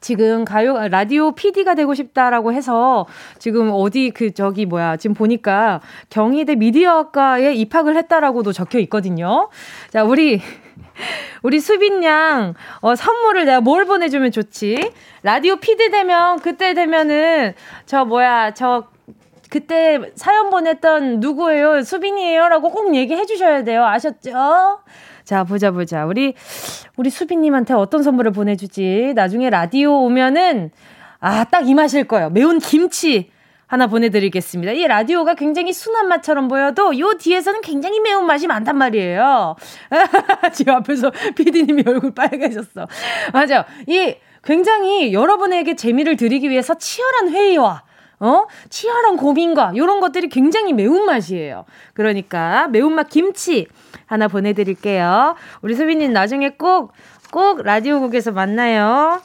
지금 가요 라디오 PD가 되고 싶다라고 해서 지금 어디 그 저기 뭐야 지금 보니까 경희대 미디어학과에 입학을 했다라고도 적혀 있거든요. 자 우리 우리 수빈 양 어, 선물을 내가 뭘 보내주면 좋지? 라디오 PD 되면 그때 되면은 저 뭐야 저 그때 사연 보냈던 누구예요? 수빈이에요라고 꼭 얘기해 주셔야 돼요. 아셨죠? 자, 보자, 보자. 우리, 우리 수빈님한테 어떤 선물을 보내주지? 나중에 라디오 오면은, 아, 딱 이 맛일 거예요. 매운 김치. 하나 보내드리겠습니다. 이 라디오가 굉장히 순한 맛처럼 보여도 요 뒤에서는 굉장히 매운 맛이 많단 말이에요. 지금 앞에서 피디님이 얼굴 빨개졌어. 맞아. 이 굉장히 여러분에게 재미를 드리기 위해서 치열한 회의와 어? 치열한 고민과 이런 것들이 굉장히 매운맛이에요. 그러니까 매운맛 김치 하나 보내드릴게요. 우리 수빈님 나중에 꼭, 꼭 라디오국에서 만나요.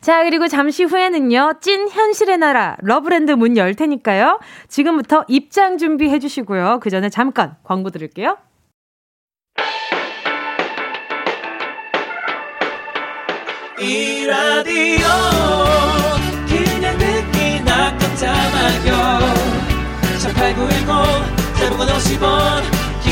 자, 그리고 잠시 후에는요, 찐 현실의 나라, 러브랜드 문 열 테니까요. 지금부터 입장 준비해 주시고요. 그 전에 잠깐 광고 드릴게요. 이 라디오 그냥 듣기나 깜짝마요 18910 대목원 50원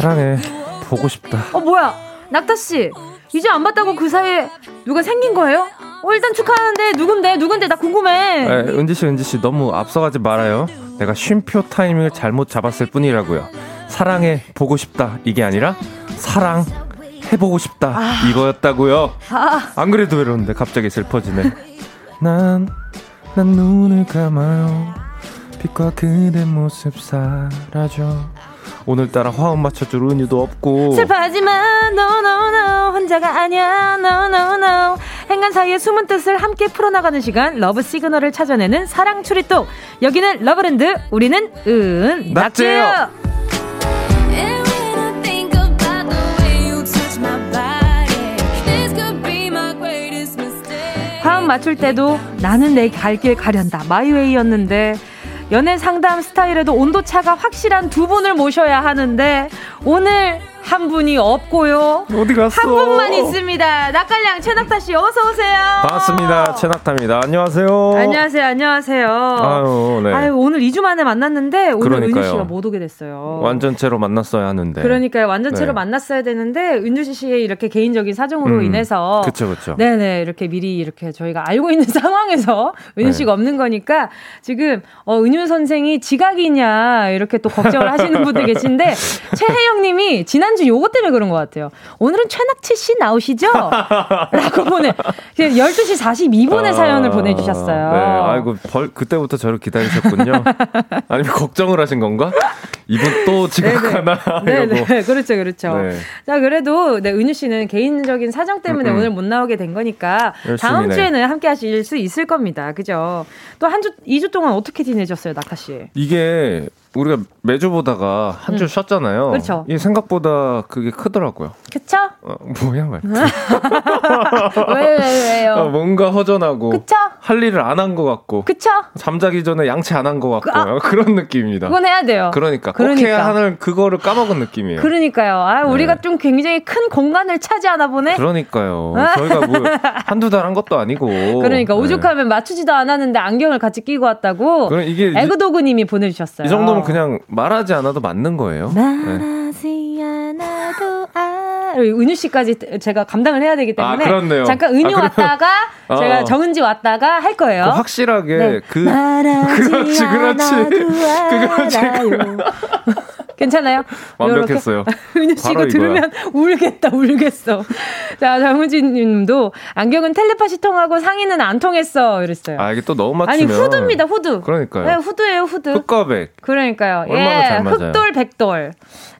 사랑해. 보고 싶다. 어, 뭐야. 낙타 씨. 이제 안 봤다고 그 사이에 누가 생긴 거예요? 어, 일단 축하하는데 누군데? 누군데? 나 궁금해. 에, 은지 씨, 은지 씨. 너무 앞서가지 말아요. 내가 쉼표 타이밍을 잘못 잡았을 뿐이라고요. 사랑해. 보고 싶다. 이게 아니라 사랑. 해보고 싶다. 아. 이거였다고요. 아. 안 그래도 외로운데 갑자기 슬퍼지네. 난, 난 눈을 감아요. 빛과 그대 모습 사라져. 오늘따라 화음 맞춰줄 은유도 없고. 슬퍼하지만 no no no 혼자가 아니야. no no no 행간 사이의 숨은 뜻을 함께 풀어나가는 시간 러브 시그널을 찾아내는 사랑 추리또 여기는 러브랜드 우리는 은낙지예요. 화음 맞출 때도 나는 내 갈 길 가련다. my way였는데 연애 상담 스타일에도 온도차가 확실한 두 분을 모셔야 하는데 오늘 한 분이 없고요. 어디 갔어? 한 분만 있습니다. 낙갈량 최낙타 씨 어서 오세요. 반갑습니다. 최낙타입니다. 안녕하세요. 안녕하세요. 안녕하세요. 아유, 네. 아유, 오늘 2주 만에 만났는데 오늘 그러니까요. 은유 씨가 못 오게 됐어요. 완전체로 만났어야 하는데. 그러니까요. 완전체로 네. 만났어야 되는데 은유 씨의 이렇게 개인적인 사정으로 음, 인해서 그쵸, 그쵸. 네네 이렇게 미리 이렇게 저희가 알고 있는 상황에서 은유 네. 씨가 없는 거니까 지금 어, 은유 선생이 지각이냐 이렇게 또 걱정을 하시는 분들 계신데 최혜영 님이 지난 주 요거 때문에 그런 것 같아요. 오늘은 최낙치 씨 나오시죠? 라고 보내 12시 42분에 아, 사연을 보내주셨어요. 네, 아이고, 벌, 그때부터 저를 기다리셨군요. 아니면 걱정을 하신 건가? 이분 또 지각하나? 네네, 이러고. 그렇죠, 그렇죠. 네. 자, 그래도, 네, 은유 씨는 개인적인 사정 때문에 음, 음. 오늘 못 나오게 된 거니까, 다음 네. 주에는 함께 하실 수 있을 겁니다. 그죠? 또 한 주, 2주 동안 어떻게 지내셨어요, 낙하 씨? 이게 우리가 매주 보다가 한주 음. 쉬었잖아요. 그렇죠. 이게 생각보다 그게 크더라고요. 그쵸? 어, 뭐야, 말. 왜, 왜, 왜요? 어, 뭔가 허전하고. 그쵸? 할 일을 안 한 것 같고. 그쵸? 잠자기 전에 양치 안 한 것 같고. 그, 아. 그런 느낌입니다. 그건 해야 돼요. 그러니까. 꼭 그러니까. 해야 하는 그거를 까먹은 느낌이에요. 그러니까요. 아, 우리가 네. 좀 굉장히 큰 공간을 차지하나 보네? 그러니까요. 저희가 뭐 한두 달 한 것도 아니고. 그러니까 네. 오죽하면 맞추지도 않았는데 안경을 같이 끼고 왔다고 그럼 이게 이- 에그도그 님이 보내 주셨어요. 이 정도면 그냥 말하지 않아도 맞는 거예요. 네. 말하지 않아도 아 은유 씨까지 제가 감당을 해야 되기 때문에 아, 그렇네요. 잠깐 은유 아, 왔다가 어. 제가 정은지 왔다가 할 거예요. 그 확실하게 네. 그 그렇지 그렇지 그거지 알아요. 괜찮아요? 완벽했어요. 은유 씨 이거 들으면 울겠다, 울겠어. 자, 정우진 님도 안경은 텔레파시 통하고 상의는 안 통했어. 이랬어요. 아 이게 또 너무 아니, 맞추면 후드입니다, 후드. 그러니까요. 네, 후드예요, 후드. 흑과백 그러니까요. 얼마나 예, 잘 맞아요. 흑돌 백돌.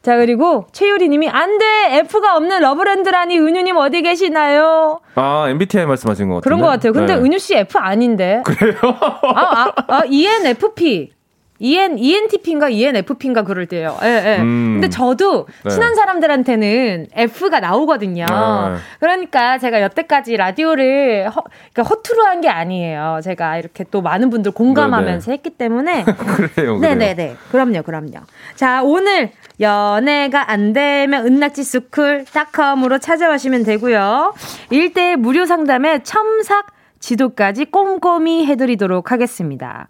자 그리고 최유리 님이 안 돼 F가 없는 러브랜드라니 은유 님 어디 계시나요? 아 MBTI 말씀하신 것 같은데 그런 것 같아요. 근데 네. 은유 씨 F 아닌데. 그래요? 아, 아, 아 ENFP. EN, ENTP인가 ENFP인가 그럴 때요. 예, 예. 음. 근데 저도 네. 친한 사람들한테는 F가 나오거든요. 아. 그러니까 제가 여태까지 라디오를 허, 그러니까 허투루 한 게 아니에요. 제가 이렇게 또 많은 분들 공감하면서 했기 때문에 그래요 그래요. 네네네. 그럼요, 그럼요. 자, 오늘 연애가 안 되면 은낙지 스쿨 닷컴으로 찾아가시면 되고요. 일대 무료 상담에 첨삭 지도까지 꼼꼼히 해드리도록 하겠습니다.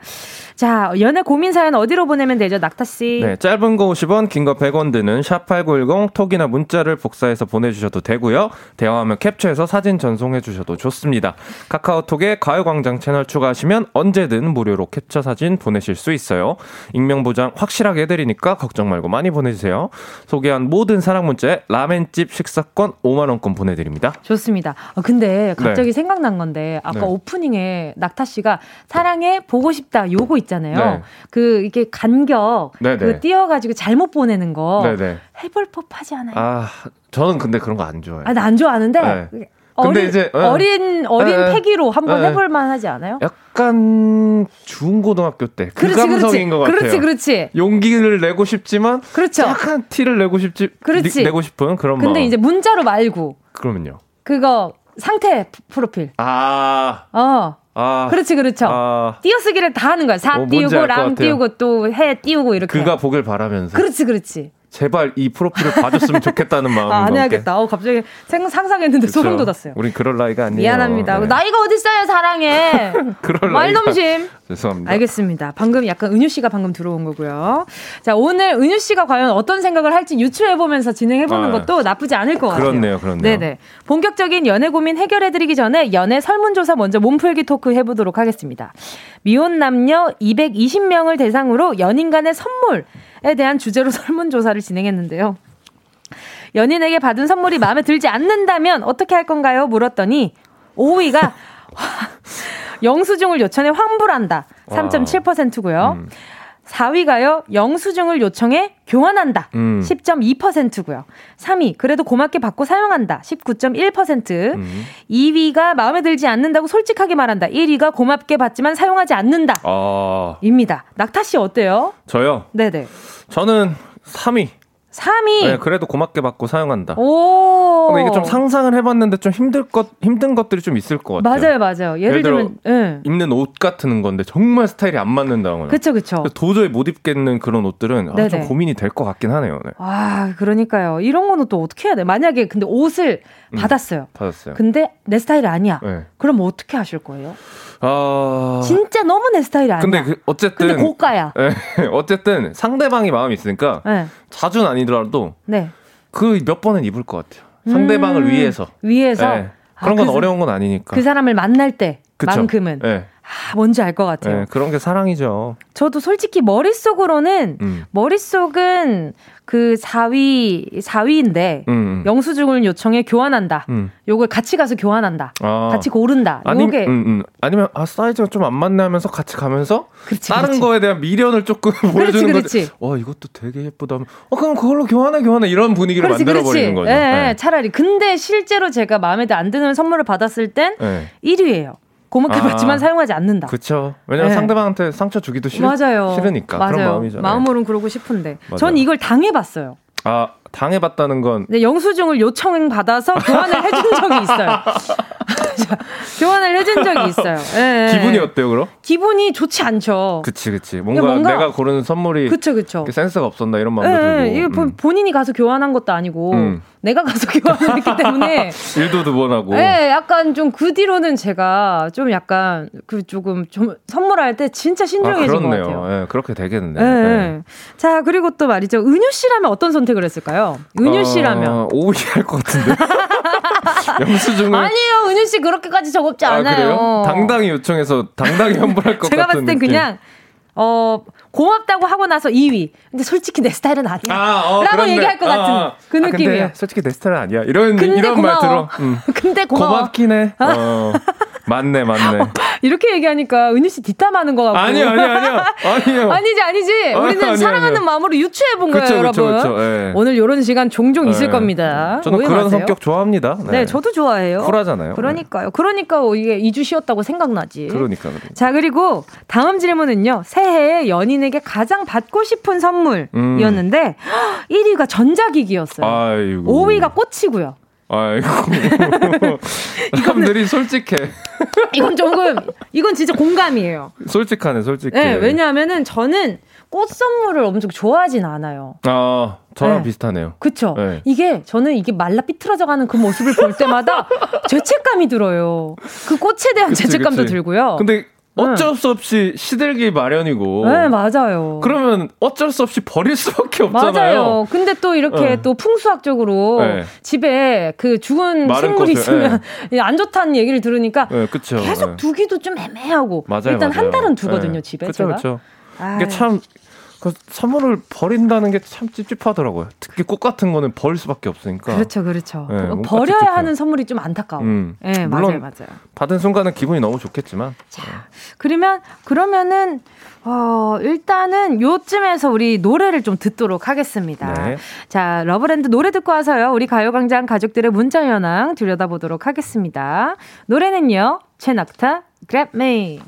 자, 연애 고민 사연 어디로 보내면 되죠, 낙타씨? 네, 짧은 거 50원, 긴 거 100원 드는 샵8910 톡이나 문자를 복사해서 보내주셔도 되고요. 대화하면 캡처해서 사진 전송해 주셔도 좋습니다. 카카오톡에 가요광장 채널 추가하시면 언제든 무료로 캡처 사진 보내실 수 있어요. 익명 보장 확실하게 해드리니까 걱정 말고 많이 보내주세요. 소개한 모든 사랑 문자에 라멘집 식사권 5만원권 보내드립니다. 좋습니다. 어, 근데 갑자기 생각난 건데 아까 네. 오프닝에 낙타 씨가 사랑해 보고 싶다 요거 있잖아요. 네. 그 이게 간격 네, 그 네. 띄어가지고 잘못 보내는 거 네네. 해볼 법하지 않아요? 아, 저는 근데 그런 거 안 좋아해요. 아, 나 안 좋아하는데 네. 어린, 근데 이제, 예. 어린 어린 예, 예. 패기로 한번. 해볼 만하지 않아요? 약간 중고등학교 때 그 감성인 것 같아요. 그렇지, 그렇지. 용기를 내고 싶지만 그렇죠. 약간 티를 내고 싶지 그렇지. 니- 내고 싶은 그런 근데 마음. 이제 문자로 말고 그러면요. 그거 상태 프로필. 아, 어. 아, 그렇지, 그렇죠. 아, 띄어쓰기를 다 하는 거야. 사 어, 띄우고, 랑. 띄우고, 또 해 띄우고, 이렇게. 그가 보길 바라면서 그렇지, 그렇지. 제발 이 프로필을 봐줬으면 좋겠다는 마음과 아, 안. 해야겠다. 어, 갑자기 생, 상상했는데 그쵸. 소름 돋았어요. 우린 그럴 나이가 아니에요. 미안합니다. 네. 나이가 어딨어요, 사랑해. 그럴 말넘심. 죄송합니다. 알겠습니다. 방금 약간 은유 씨가 방금 들어온 거고요. 자, 오늘 은유 씨가 과연 어떤 생각을 할지 유추해보면서 진행해보는 아, 것도 나쁘지 않을 것 같아요. 그렇네요, 그렇네요. 네네. 본격적인 연애 고민 해결해드리기 전에 연애 설문조사 먼저 몸풀기 토크 해보도록 하겠습니다. 미혼 남녀 220명을 대상으로 연인 간의 선물에 대한 주제로 설문조사를 진행했는데요. 연인에게 받은 선물이 마음에 들지 않는다면 어떻게 할 건가요? 물었더니 5위가 영수증을 요청해 환불한다. 3.7%고요. 음. 4위가요. 영수증을 요청해 교환한다. 음. 10.2%고요. 3위 그래도 고맙게 받고 사용한다. 19.1%. 음. 2위가 마음에 들지 않는다고 솔직하게 말한다. 1위가 고맙게 받지만 사용하지 않는다. 아, 입니다. 낙타 씨 어때요? 저요. 네네. 저는 3위. 3위. 네, 그래도 고맙게 받고 사용한다. 오. 근데 이게 좀 상상을 해봤는데 좀 힘들 것 힘든 것들이 좀 있을 것 맞아요, 같아요. 맞아요. 예를, 들면, 네. 입는 옷 같은 건데 정말 스타일이 안 맞는다거나. 그쵸, 그쵸. 도저히 못 입겠는 그런 옷들은 아, 좀 고민이 될 것 같긴 하네요. 네. 아, 그러니까요. 이런 거는 또 어떻게 해야 돼? 만약에 근데 옷을 음, 받았어요. 받았어요. 근데 내 스타일이 아니야. 네. 그럼 뭐 어떻게 하실 거예요? 아. 진짜 너무 내 스타일이 아니야. 근데 그 어쨌든. 근데 고가야. 네. 어쨌든 상대방이 마음이 있으니까. 네. 자주는 아니더라도. 네. 그 몇 번은 입을 것 같아요. 상대방을 음, 위해서. 위해서. 네. 그런 건 아, 그, 어려운 건 아니니까. 그 사람을 만날 때만큼은. 네. 아, 뭔지 알 것 같아요. 네, 그런 게 사랑이죠. 저도 솔직히 머릿속으로는, 음. 머릿속은 그 4위, 4위인데, 음. 영수증을 요청해 교환한다. 음. 요걸 같이 가서 교환한다. 아. 같이 고른다. 아니, 요게. 음, 음. 아니면, 아, 사이즈가 좀 안 맞네 하면서 같이 가면서, 그렇지, 다른 그렇지. 거에 대한 미련을 조금 보여주는 거지. 와, 이것도 되게 예쁘다. 어, 그럼 그걸로 교환해, 교환해. 이런 분위기를 만들어 버리는 거죠. 네, 네, 차라리. 근데 실제로 제가 마음에 안 드는 선물을 받았을 땐 네. 1위예요. 고맙게 아, 받지만 사용하지 않는다. 그렇죠. 왜냐면 네. 상대방한테 상처 주기도 싫, 맞아요. 싫으니까 맞아요. 그런 마음이잖아요. 마음으로는 그러고 싶은데 맞아요. 전 이걸 당해봤어요. 아 당해봤다는 건 네, 영수증을 요청 받아서 교환을 해준 적이 있어요. 교환을 해준 적이 있어요. 네, 기분이 어때요, 그럼? 기분이 좋지 않죠. 그치, 그치. 뭔가, 뭔가 내가 고르는 선물이 그쵸, 그쵸. 센스가 없었나 이런 마음도 네, 들고. 이게 음. 본인이 가서 교환한 것도 아니고 음. 내가 가서 교환을 했기 때문에 일도 두 번 하고. 네, 약간 좀 그 뒤로는 제가 좀 약간 그 조금 좀 선물할 때 진짜 신중해진 아, 것 같아요. 네, 그렇게 되겠네. 네. 네. 자, 그리고 또 말이죠. 은유 씨라면 어떤 선택을 했을까요? 은유 어, 씨라면 오이 할 것 같은데. 영수증을 아니에요, 은유 씨 그렇게까지 적업지 아, 않아요. 그래요? 당당히 요청해서 당당히 환불할 것 제가 같은 봤을 땐 느낌. 그냥 어 고맙다고 하고 나서 2위. 근데 솔직히 내 스타일은 아니야. 아, 어, 라고 그렇네. 얘기할 것 같은 아, 그 아, 느낌이에요. 솔직히 내 스타일은 아니야. 이런 이런 말 들어. 음. 근데 고마워. 고맙긴 해. 어. 맞네, 맞네. 어, 이렇게 얘기하니까 은희 씨 뒷담하는 거 같고. 아니요, 아니요, 아니요. 아니요. 아니지, 아니지. 우리는 아니, 사랑하는 아니요. 마음으로 유추해 본 거예요, 그쵸, 여러분. 그쵸, 네. 오늘 이런 시간 종종 네. 있을 겁니다. 저는 그런 마세요. 성격 좋아합니다. 네. 네. 저도 좋아해요. 쿨하잖아요. 그러니까요. 그러니까 이게 2주 쉬었다고 생각나지. 그러니까, 그러니까. 자, 그리고 다음 질문은요. 새해에 연인 에게 가장 받고 싶은 선물이었는데 음. 1위가 전자기기였어요. 아이고. 5위가 꽃이고요. 아이고. 사람들이 솔직해. 이건 조금, 이건 진짜 공감이에요. 솔직하네, 솔직해. 네, 왜냐하면은 저는 꽃 선물을 엄청 좋아하진 않아요. 아, 저랑 네. 비슷하네요. 그쵸. 네. 이게, 저는 이게 말라 삐뚤어져 가는 그 모습을 볼 때마다 죄책감이 들어요. 그 꽃에 대한 그치, 죄책감도 그치. 들고요. 근데 어쩔 수 없이 시들기 마련이고. 네, 맞아요. 그러면 어쩔 수 없이 버릴 수밖에 없잖아요. 맞아요. 근데 또 이렇게 네. 또 풍수학적으로 네. 집에 그 죽은 생물이 꽃을, 있으면 네. 안 좋다는 얘기를 들으니까 네, 계속 네. 두기도 좀 애매하고 맞아요, 일단 맞아요. 한 달은 두거든요, 네. 집에 그쵸, 제가. 그쵸. 이게 참 그 선물을 버린다는 게 참 찝찝하더라고요. 특히 꽃 같은 거는 버릴 수밖에 없으니까. 그렇죠, 그렇죠. 네, 버려야 찝찝해요. 하는 선물이 좀 안타까워. 음. 네, 물론 맞아요, 맞아요. 받은 순간은 기분이 너무 좋겠지만. 자, 네. 그러면 그러면은 어, 일단은 요쯤에서 우리 노래를 좀 듣도록 하겠습니다. 네. 자, 러브랜드 노래 듣고 와서요. 우리 가요광장 가족들의 문자 현황 들여다보도록 하겠습니다. 노래는요. 최낙타, Grab Me.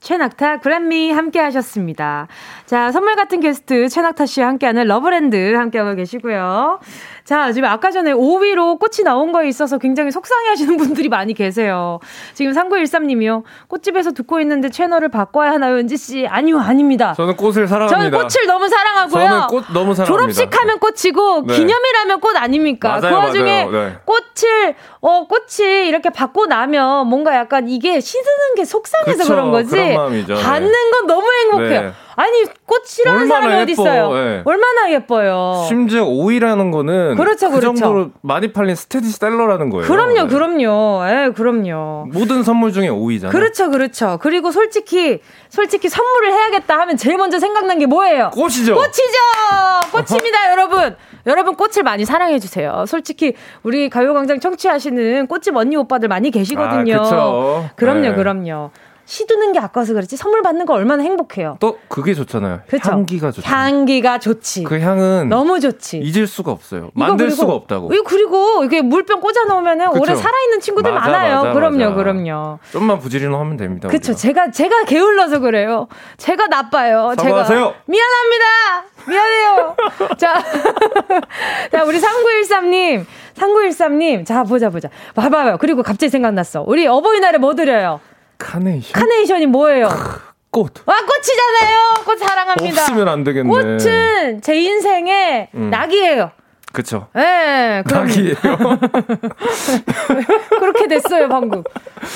최낙타 Grab Me 함께 하셨습니다. 자, 선물 같은 게스트 최낙타 씨와 함께하는 러브랜드 함께하고 계시고요. 자, 지금 아까 전에 5위로 꽃이 나온 거에 있어서 굉장히 속상해 하시는 분들이 많이 계세요. 지금 3913님이요. 꽃집에서 듣고 있는데 채널을 바꿔야 하나요, 은지 씨? 아니요, 아닙니다. 저는 꽃을 사랑합니다. 저는 꽃을 너무 사랑하고요. 저는 꽃 너무 사랑합니다. 졸업식 하면 꽃이고 네. 기념일하면 꽃 아닙니까? 맞아요, 그 와중에 네. 꽃을 어, 꽃이 이렇게 받고 나면 뭔가 약간 이게 씻는 게 속상해서 그쵸, 그런 거지. 받는 건 너무 행복해요. 네. 아니 꽃 싫어하는 사람이 어디 있어요? 네. 얼마나 예뻐요. 심지어 오이라는 거는 그렇죠, 그 그렇죠. 정도로 많이 팔린 스테디셀러라는 거예요. 그럼요, 네. 그럼요. 예, 그럼요. 모든 선물 중에 오이잖아요. 그렇죠, 그렇죠. 그리고 솔직히 솔직히 선물을 해야겠다 하면 제일 먼저 생각난 게 뭐예요? 꽃이죠. 꽃이죠. 꽃입니다, 여러분. 여러분 꽃을 많이 사랑해 주세요. 솔직히 우리 가요광장 청취하시는 꽃집 언니 오빠들 많이 계시거든요. 아, 그럼요, 네. 그럼요. 시두는 게 아까워서 그렇지 선물 받는 거 얼마나 행복해요. 또 그게 좋잖아요. 그쵸? 향기가 좋죠. 향기가 좋지. 그 향은 너무 좋지. 잊을 수가 없어요. 만들 그리고, 수가 없다고. 그리고 이게 물병 꽂아 놓으면은 오래 살아 있는 친구들 맞아, 많아요. 맞아, 그럼요, 맞아. 그럼요. 좀만 부지런히 하면 됩니다. 그렇죠. 제가 제가 게을러서 그래요. 제가 나빠요. 사과하세요. 제가 미안합니다. 미안해요. 자, 자, 우리 3913님, 3913님, 자, 보자, 보자. 봐봐요. 그리고 갑자기 생각났어. 우리 어버이날에 뭐 드려요? 카네이션? 카네이션이 뭐예요? 꽃. 와, 꽃이잖아요. 꽃 사랑합니다. 없으면 안 되겠네. 꽃은 제 인생의 음. 낙이에요. 그쵸. 예. 네, 낙이에요. 그렇게 됐어요, 방금.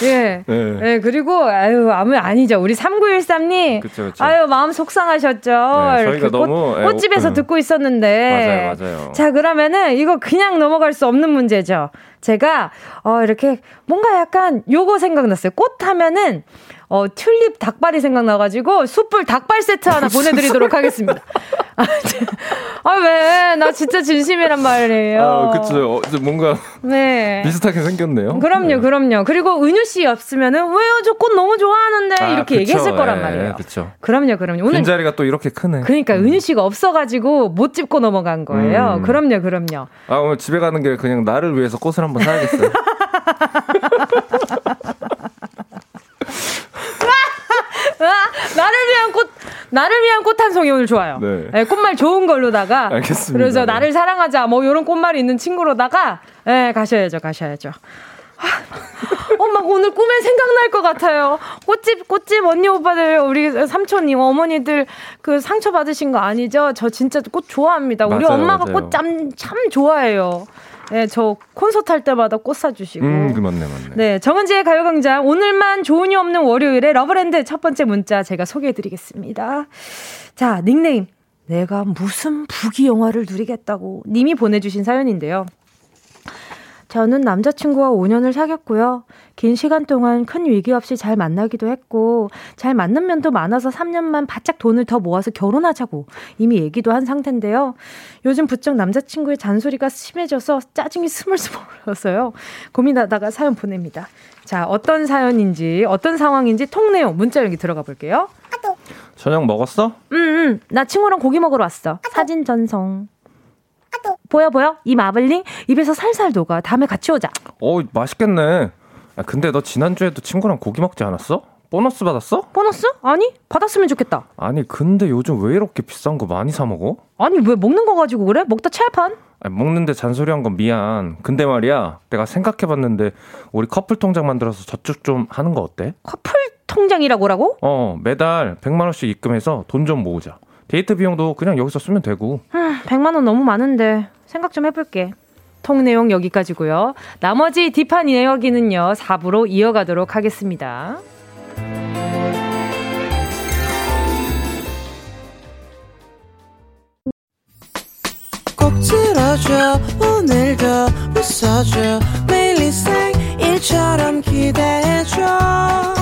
예. 네. 네. 그리고, 아유, 아무, 아니죠. 우리 3913님. 그쵸, 그쵸. 아유, 마음 속상하셨죠. 네, 저희가 꽃, 너무. 예, 꽃집에서 음. 듣고 있었는데. 맞아요, 맞아요. 자, 그러면은 이거 그냥 넘어갈 수 없는 문제죠. 제가, 어, 이렇게 뭔가 약간 요거 생각났어요. 꽃 하면은, 어, 튤립 닭발이 생각나가지고 숯불 닭발 세트 하나 보내드리도록 하겠습니다. 아, 왜? 나 진짜 진심이란 말이에요. 아, 그쵸. 어, 뭔가. 네. 비슷하게 생겼네요. 그럼요, 네. 그럼요. 그리고 은유 씨 없으면은, 왜요? 저 꽃 너무 좋아하는데. 아, 이렇게 그쵸. 얘기했을 거란 예, 말이에요. 그쵸. 그럼요, 그럼요. 오늘. 빈자리가 또 이렇게 크네. 그러니까 음. 은유 씨가 없어가지고 못 짚고 넘어간 거예요. 음. 그럼요, 그럼요. 아, 오늘 집에 가는 길에 그냥 나를 위해서 꽃을 한번 사야겠어요. 나를 위한 꽃, 나를 위한 꽃 한 송이 오늘 좋아요. 네. 네. 꽃말 좋은 걸로다가. 알겠습니다. 그래서 네. 나를 사랑하자, 뭐, 요런 꽃말이 있는 친구로다가, 예, 네, 가셔야죠, 가셔야죠. 어, 막 오늘 꿈에 생각날 것 같아요. 꽃집, 꽃집 언니 오빠들, 우리 삼촌이, 어머니들 그 상처 받으신 거 아니죠? 저 진짜 꽃 좋아합니다. 우리 맞아요, 엄마가 꽃 참, 참 좋아해요. 네, 저 콘서트 할 때마다 꽃 사주시고. 음, 그 맞네, 맞네. 네, 정은지의 가요광장. 오늘만 은지 없는 월요일에 러브랜드 첫 번째 문자 제가 소개해드리겠습니다. 자, 닉네임. 내가 무슨 부귀 영화를 누리겠다고 님이 보내주신 사연인데요. 저는 남자친구와 5년을 사귀었고요. 긴 시간 동안 큰 위기 없이 잘 만나기도 했고, 잘 맞는 면도 많아서 3년만 바짝 돈을 더 모아서 결혼하자고 이미 얘기도 한 상태인데요. 요즘 부쩍 남자친구의 잔소리가 심해져서 짜증이 스물스물 흘러서요. 고민하다가 사연 보냅니다. 자, 어떤 사연인지, 어떤 상황인지 통 내용 문자 여기 들어가 볼게요. 저녁 먹었어? 응, 응. 나 친구랑 고기 먹으러 왔어. 사진 전송. 보여 보여? 이 마블링 입에서 살살 녹아. 다음에 같이 오자. 어 맛있겠네. 아, 근데 너 지난주에도 친구랑 고기 먹지 않았어? 보너스 받았어? 보너스? 아니 받았으면 좋겠다. 아니 근데 요즘 왜 이렇게 비싼 거 많이 사 먹어? 아니 왜 먹는 거 가지고 그래? 먹다? 아니, 먹는데 잔소리한 건 미안. 근데 말이야 내가 생각해봤는데 우리 커플 통장 만들어서 저축 좀 하는 거 어때? 커플 통장이라고라고? 어 매달 100만 원씩 입금해서 돈 좀 모으자. 데이트 비용도 그냥 여기서 쓰면 되고. 100만 원 너무 많은데 생각 좀 해볼게. 통 내용 여기까지고요. 나머지 딥한 이야기는요. 4부로 이어가도록 하겠습니다. 꼭 들어줘 오늘도 웃어줘 매일 일처럼 기대해줘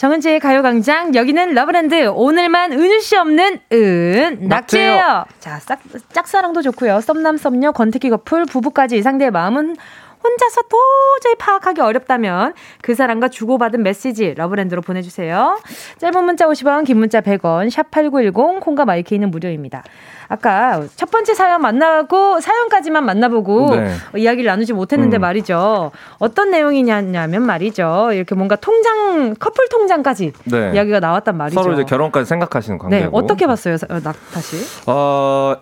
정은지의 가요광장 여기는 러브랜드 오늘만 은지 씨 없는 은낙지예요. 자, 싹, 짝사랑도 좋고요. 썸남 썸녀 권태기 커플 부부까지 상대의 마음은 혼자서 도저히 파악하기 어렵다면 그 사람과 주고받은 메시지 러브랜드로 보내주세요. 짧은 문자 50원, 긴 문자 100원, 샵 8910, 콩과 마이케이는 무료입니다. 아까 첫 번째 사연 만나고 사연까지만 만나보고 네. 이야기를 나누지 못했는데 음. 말이죠. 어떤 내용이냐면 말이죠. 이렇게 뭔가 통장 커플 통장까지 네. 이야기가 나왔단 말이죠. 서로 이제 결혼까지 생각하시는 관계고. 네, 어떻게 봤어요, 나 다시? 어.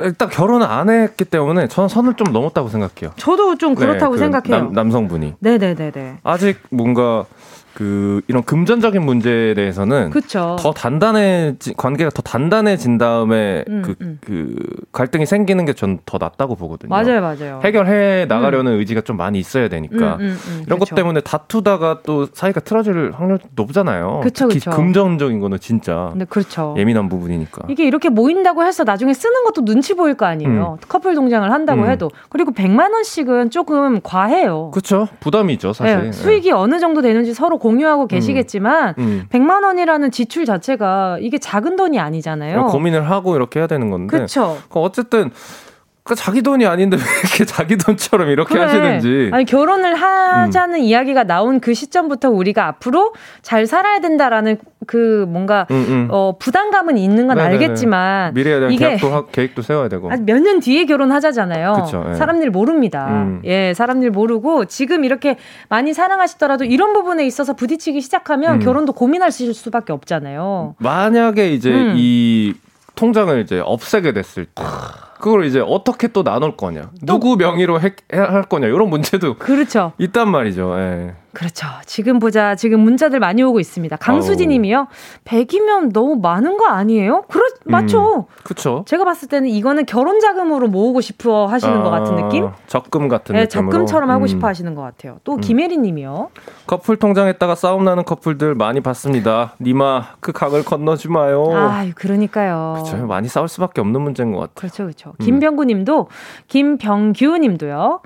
일단 결혼을 안 했기 때문에 저는 선을 좀 넘었다고 생각해요. 저도 좀 그렇다고 네, 그 생각해요. 남, 남성분이. 네네네네. 아직 뭔가 그 이런 금전적인 문제에 대해서는 그쵸. 더 단단해 관계가 더 단단해진 다음에 음, 그, 음. 그 갈등이 생기는 게 전 더 낫다고 보거든요. 맞아요, 맞아요. 해결해 나가려는 음. 의지가 좀 많이 있어야 되니까 음, 음, 음, 이런 그쵸. 것 때문에 다투다가 또 사이가 틀어질 확률 높잖아요. 그쵸, 특히 그쵸. 금전적인 거는 진짜 네, 그렇죠. 예민한 부분이니까 이게 이렇게 모인다고 해서 나중에 쓰는 것도 눈치 보일 거 아니에요. 커플 동장을 한다고 해도 그리고 100만 원씩은 조금 과해요. 그렇죠. 부담이죠, 사실. 네, 수익이 네. 어느 정도 되는지 서로 공유하고 음. 계시겠지만 음. 100만 원이라는 지출 자체가 이게 작은 돈이 아니잖아요. 고민을 하고 이렇게 해야 되는 건데. 그렇죠. 어쨌든 그 자기 돈이 아닌데 왜 이렇게 자기 돈처럼 이렇게 그래. 하시는지. 아니 결혼을 하자는 음. 이야기가 나온 그 시점부터 우리가 앞으로 잘 살아야 된다라는 그 뭔가 음, 음. 어 부담감은 있는 건 네네네. 알겠지만 미래에 대한 이게 계획도, 계획도 세워야 되고. 몇 년 뒤에 결혼하자잖아요. 그쵸, 예. 사람들 모릅니다. 음. 예, 사람들 모르고 지금 이렇게 많이 사랑하시더라도 이런 부분에 있어서 부딪히기 시작하면 음. 결혼도 고민할 수밖에 없잖아요. 만약에 이제 음. 이 통장을 이제 없애게 됐을 때 그걸 이제 어떻게 또 나눌 거냐, 누구 명의로 해, 할 거냐 이런 문제도 그렇죠. 있단 말이죠. 예. 그렇죠. 지금 보자. 지금 문자들 많이 오고 있습니다. 강수진 님이요. 100이면 너무 많은 거 아니에요? 그렇, 맞죠. 음, 그쵸. 제가 봤을 때는 이거는 결혼 자금으로 모으고 싶어 하시는 아, 것 같은 느낌? 적금 같은 네, 느낌으로. 적금처럼 하고 음. 싶어 하시는 것 같아요. 또 음. 김혜리 님이요. 커플 통장에다가 싸움 나는 커플들 많이 봤습니다. 니마, 그 강을 건너지 마요. 아, 그러니까요. 그렇죠. 많이 싸울 수밖에 없는 문제인 것 같아요. 그렇죠, 그렇죠. 김병구 님도, 김병규 님도요.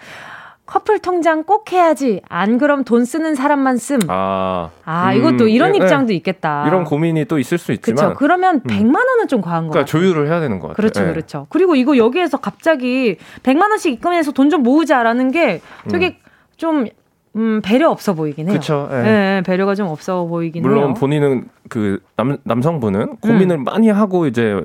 커플 통장 꼭 해야지. 안 그럼 돈 쓰는 사람만 씀. 아, 아 이것도 음, 이런 네, 입장도 네. 있겠다. 이런 고민이 또 있을 수 있지만. 그렇죠. 그러면 음. 100만 원은 좀 과한 거 그러니까 같아요. 조율을 해야 되는 것 같아요. 그렇죠, 네. 그렇죠. 그리고 이거 여기에서 갑자기 100만 원씩 입금해서 돈 좀 모으자라는 게 되게 음. 좀 음, 배려 없어 보이긴 해요. 그렇죠. 예. 네, 배려가 좀 없어 보이긴 물론 해요. 물론 본인은 그 남, 남성분은 고민을 음. 많이 하고 이제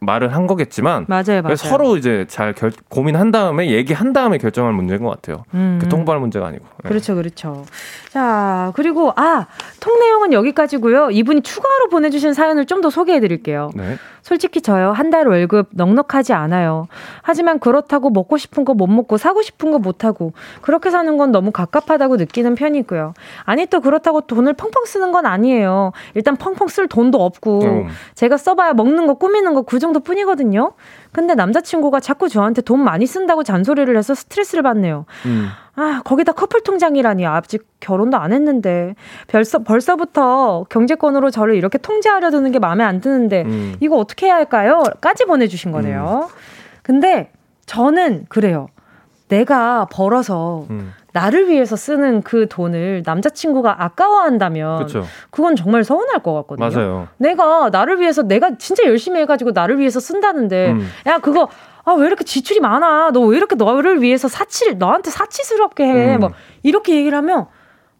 말을 한 거겠지만 맞아요, 맞아요. 서로 이제 잘 결, 고민한 다음에 얘기한 다음에 결정할 문제인 것 같아요. 음. 그 통보할 문제가 아니고. 네. 그렇죠, 그렇죠. 자 그리고 아 통 내용은 여기까지고요. 이분이 추가로 보내주신 사연을 좀 더 소개해드릴게요. 네. 솔직히 저요 한 달 월급 넉넉하지 않아요. 하지만 그렇다고 먹고 싶은 거 못 먹고 사고 싶은 거 못 하고 그렇게 사는 건 너무 갑갑하다고 느끼는 편이고요. 아니 또 그렇다고 돈을 펑펑 쓰는 건 아니에요. 일단 펑펑 쓸 돈도 없고 음. 제가 써봐야 먹는 거 꾸미는 거그 정도 뿐이거든요. 근데 남자친구가 자꾸 저한테 돈 많이 쓴다고 잔소리를 해서 스트레스를 받네요. 음. 아, 거기다 커플 통장이라니. 아직 결혼도 안 했는데. 벌써, 벌써부터 경제권으로 저를 이렇게 통제하려 드는 게 마음에 안 드는데, 음. 이거 어떻게 해야 할까요? 까지 보내주신 거네요. 음. 근데 저는 그래요. 내가 벌어서 음. 나를 위해서 쓰는 그 돈을 남자친구가 아까워한다면 그쵸. 그건 정말 서운할 것 같거든요. 맞아요. 내가 나를 위해서 내가 진짜 열심히 해가지고 나를 위해서 쓴다는데 음. 야 그거 아, 왜 이렇게 지출이 많아? 너 왜 이렇게 너를 위해서 사치를, 너한테 사치스럽게 해? 음. 뭐, 이렇게 얘기를 하면,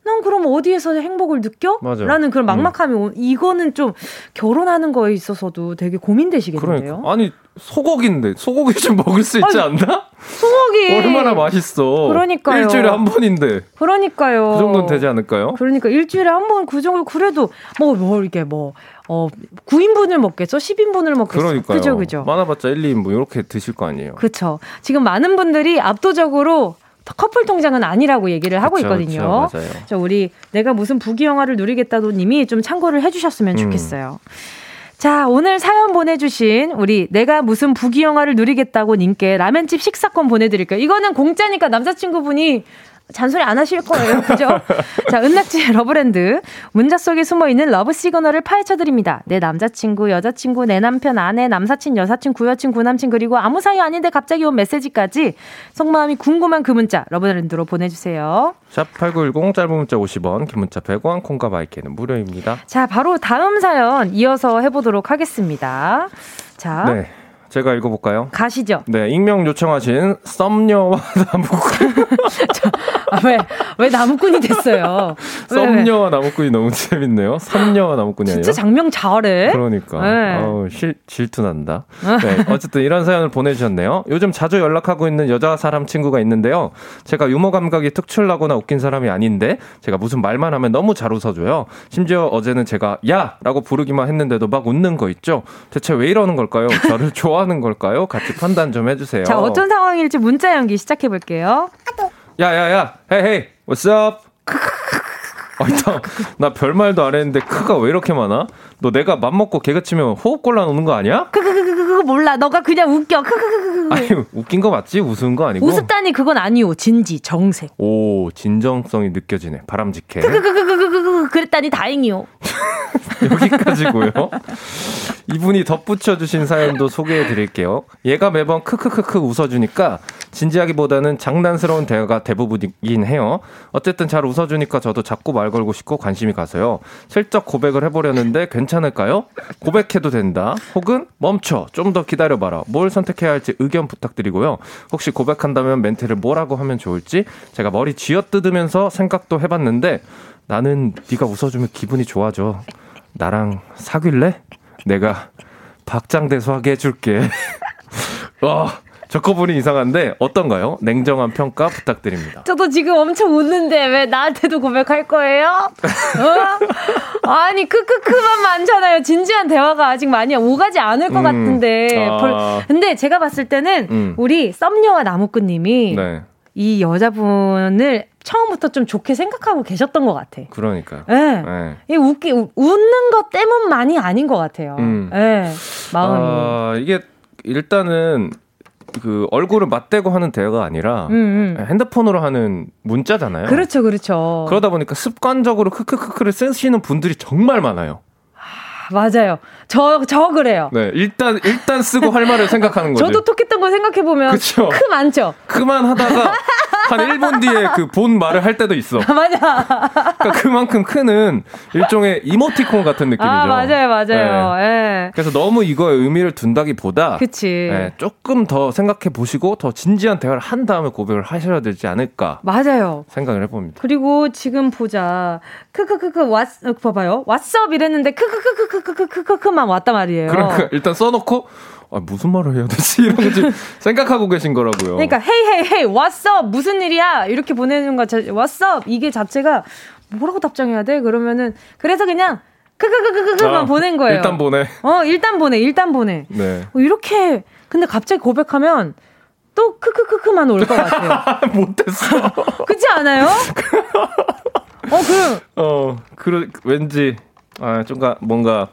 난 그럼 어디에서 행복을 느껴? 맞아. 라는 그런 음. 막막함이, 음. 이거는 좀 결혼하는 거에 있어서도 되게 고민되시겠는데요? 그러니까. 아니, 소고기인데, 소고기 좀 먹을 수 있지 아니, 않나? 소고기! 얼마나 맛있어. 그러니까요. 일주일에 한 번인데. 그러니까요. 그 정도는 되지 않을까요? 그러니까 일주일에 한 번 그 정도, 그래도, 뭐, 뭐, 이게 뭐, 어, 9인분을 먹겠죠? 10인분을 먹겠죠? 그러니까요. 그죠, 그죠. 많아봤자 1, 2인분 이렇게 드실 거 아니에요. 그렇죠. 지금 많은 분들이 압도적으로 커플 통장은 아니라고 얘기를 하고 그쵸, 있거든요. 그쵸, 맞아요. 저 우리 내가 무슨 부귀영화를 누리겠다도 님이 좀 참고를 해주셨으면 음. 좋겠어요. 음. 자, 오늘 사연 보내주신 우리 내가 무슨 부귀영화를 누리겠다고 님께 라면집 식사권 보내드릴게요. 이거는 공짜니까 남자친구분이 잔소리 안 하실 거예요. 그죠? 자, 은낙지의 러브랜드. 문자 속에 숨어 있는 love signal을 파헤쳐 드립니다. 내 남자친구, 여자친구, 내 남편, 아내, 남사친, 여사친, 구여친, 구남친, 그리고 아무 사이 아닌데 갑자기 온 메시지까지 속마음이 궁금한 그 문자 러브랜드로 보내주세요. 샵8910 짧은 문자 50원, 긴 문자 100원, 콩과 마이케이는 무료입니다. 자, 바로 다음 사연 이어서 해보도록 하겠습니다. 자. 네. 제가 읽어볼까요? 가시죠. 네, 익명 요청하신 썸녀와 나무꾼. 아, 왜, 왜 나무꾼이 됐어요? 썸녀와 나무꾼이 너무 재밌네요. 썸녀와 나무꾼이 아니라. 진짜 장명 잘해. 그러니까. 네. 어우, 실, 질투난다. 네, 어쨌든 이런 사연을 보내주셨네요. 요즘 자주 연락하고 있는 여자 사람 친구가 있는데요. 제가 유머 감각이 특출나거나 웃긴 사람이 아닌데, 제가 무슨 말만 하면 너무 잘 웃어줘요. 심지어 어제는 제가 야! 라고 부르기만 했는데도 막 웃는 거 있죠? 대체 왜 이러는 걸까요? 저를 좋아 하는 걸까요? 같이 판단 좀 해주세요. 자, 어떤 상황일지 문자 연기 시작해 볼게요. 야야야, 헤이 헤이, what's up? 아니, 나, 나 별말도 안 했는데 크가 왜 이렇게 많아? 너 내가 맘먹고 개그 치면 호흡 곤란 오는 거 아니야? 크크크크 그거 몰라. 너가 그냥 웃겨. 크크크크 아니, 웃긴 거 맞지? 웃은 거 아니고? 웃었다니 그건 아니오. 진지, 정색. 오, 진정성이 느껴지네. 바람직해. 크크크크크크 그랬다니 다행이요. 여기까지고요. 이분이 덧붙여 주신 사연도 소개해 드릴게요. 얘가 매번 크크크크 웃어 주니까 진지하기보다는 장난스러운 대화가 대부분이긴 해요. 어쨌든 잘 웃어 주니까 저도 자꾸 말 걸고 싶고 관심이 가서요. 슬쩍 고백을 해 보려는데 괜찮을까요? 고백해도 된다. 혹은 멈춰. 좀 더 기다려 봐라. 뭘 선택해야 할지 의견 부탁드리고요. 혹시 고백한다면 멘트를 뭐라고 하면 좋을지 제가 머리 쥐어뜯으면서 생각도 해 봤는데 나는 네가 웃어주면 기분이 좋아져. 나랑 사귈래? 내가 박장대소 하게 해줄게. 와, 저커분이 이상한데 어떤가요? 냉정한 평가 부탁드립니다. 저도 지금 엄청 웃는데 왜 나한테도 고백할 거예요? 어? 아니 크크크만 많잖아요. 진지한 대화가 아직 많이 오가지 않을 것 음, 같은데. 아. 근데 제가 봤을 때는 음. 우리 썸녀와 나무꾼님이 네. 이 여자분을 처음부터 좀 좋게 생각하고 계셨던 것 같아. 그러니까. 예. 네. 네. 이 웃기 웃는 것 때문만이 아닌 것 같아요. 음. 네. 마음이. 아, 이게 일단은 그 얼굴을 맞대고 하는 대화가 아니라 음, 음. 핸드폰으로 하는 문자잖아요. 그렇죠, 그렇죠. 그러다 보니까 습관적으로 크크크크를 쓰시는 분들이 정말 많아요. 아, 맞아요. 저, 저 그래요. 네, 일단, 일단 쓰고 할 말을 생각하는 거죠. 저도 톡했던 거 생각해보면. 그쵸. 크 많죠? 그만 하다가 한 1분 뒤에 그 본 말을 할 때도 있어. 맞아. 그러니까 그만큼 크는 일종의 이모티콘 같은 느낌이죠. 아, 맞아요, 맞아요. 네. 네. 그래서 너무 이거에 의미를 둔다기보다. 그치. 네, 조금 더 생각해 보시고 더 진지한 대화를 한 다음에 고백을 하셔야 되지 않을까. 맞아요. 생각을 해봅니다. 그리고 지금 보자. 크크크크, 왓, 어, 봐봐요. 왓썹 이랬는데 크크크크크 크크크크만 왔단 말이에요. 그러니까 일단 써놓고 아, 무슨 말을 해야 되지? 이런 거 생각하고 계신 거라고요. 그러니까 헤이 헤이 헤이 왓썹 무슨 일이야? 이렇게 보내는 거 왓썹 이게 자체가 뭐라고 답장해야 돼? 그러면은 그래서 그냥 크크크크크만 아, 보낸 거예요. 일단 보내. 어, 일단 보내. 일단 보내. 네. 어, 이렇게 근데 갑자기 고백하면 또 크크크크만 올 것 같아요. 못했어. 그렇지 않아요? 어, 그. 어, 그 왠지 아, 좀가 뭔가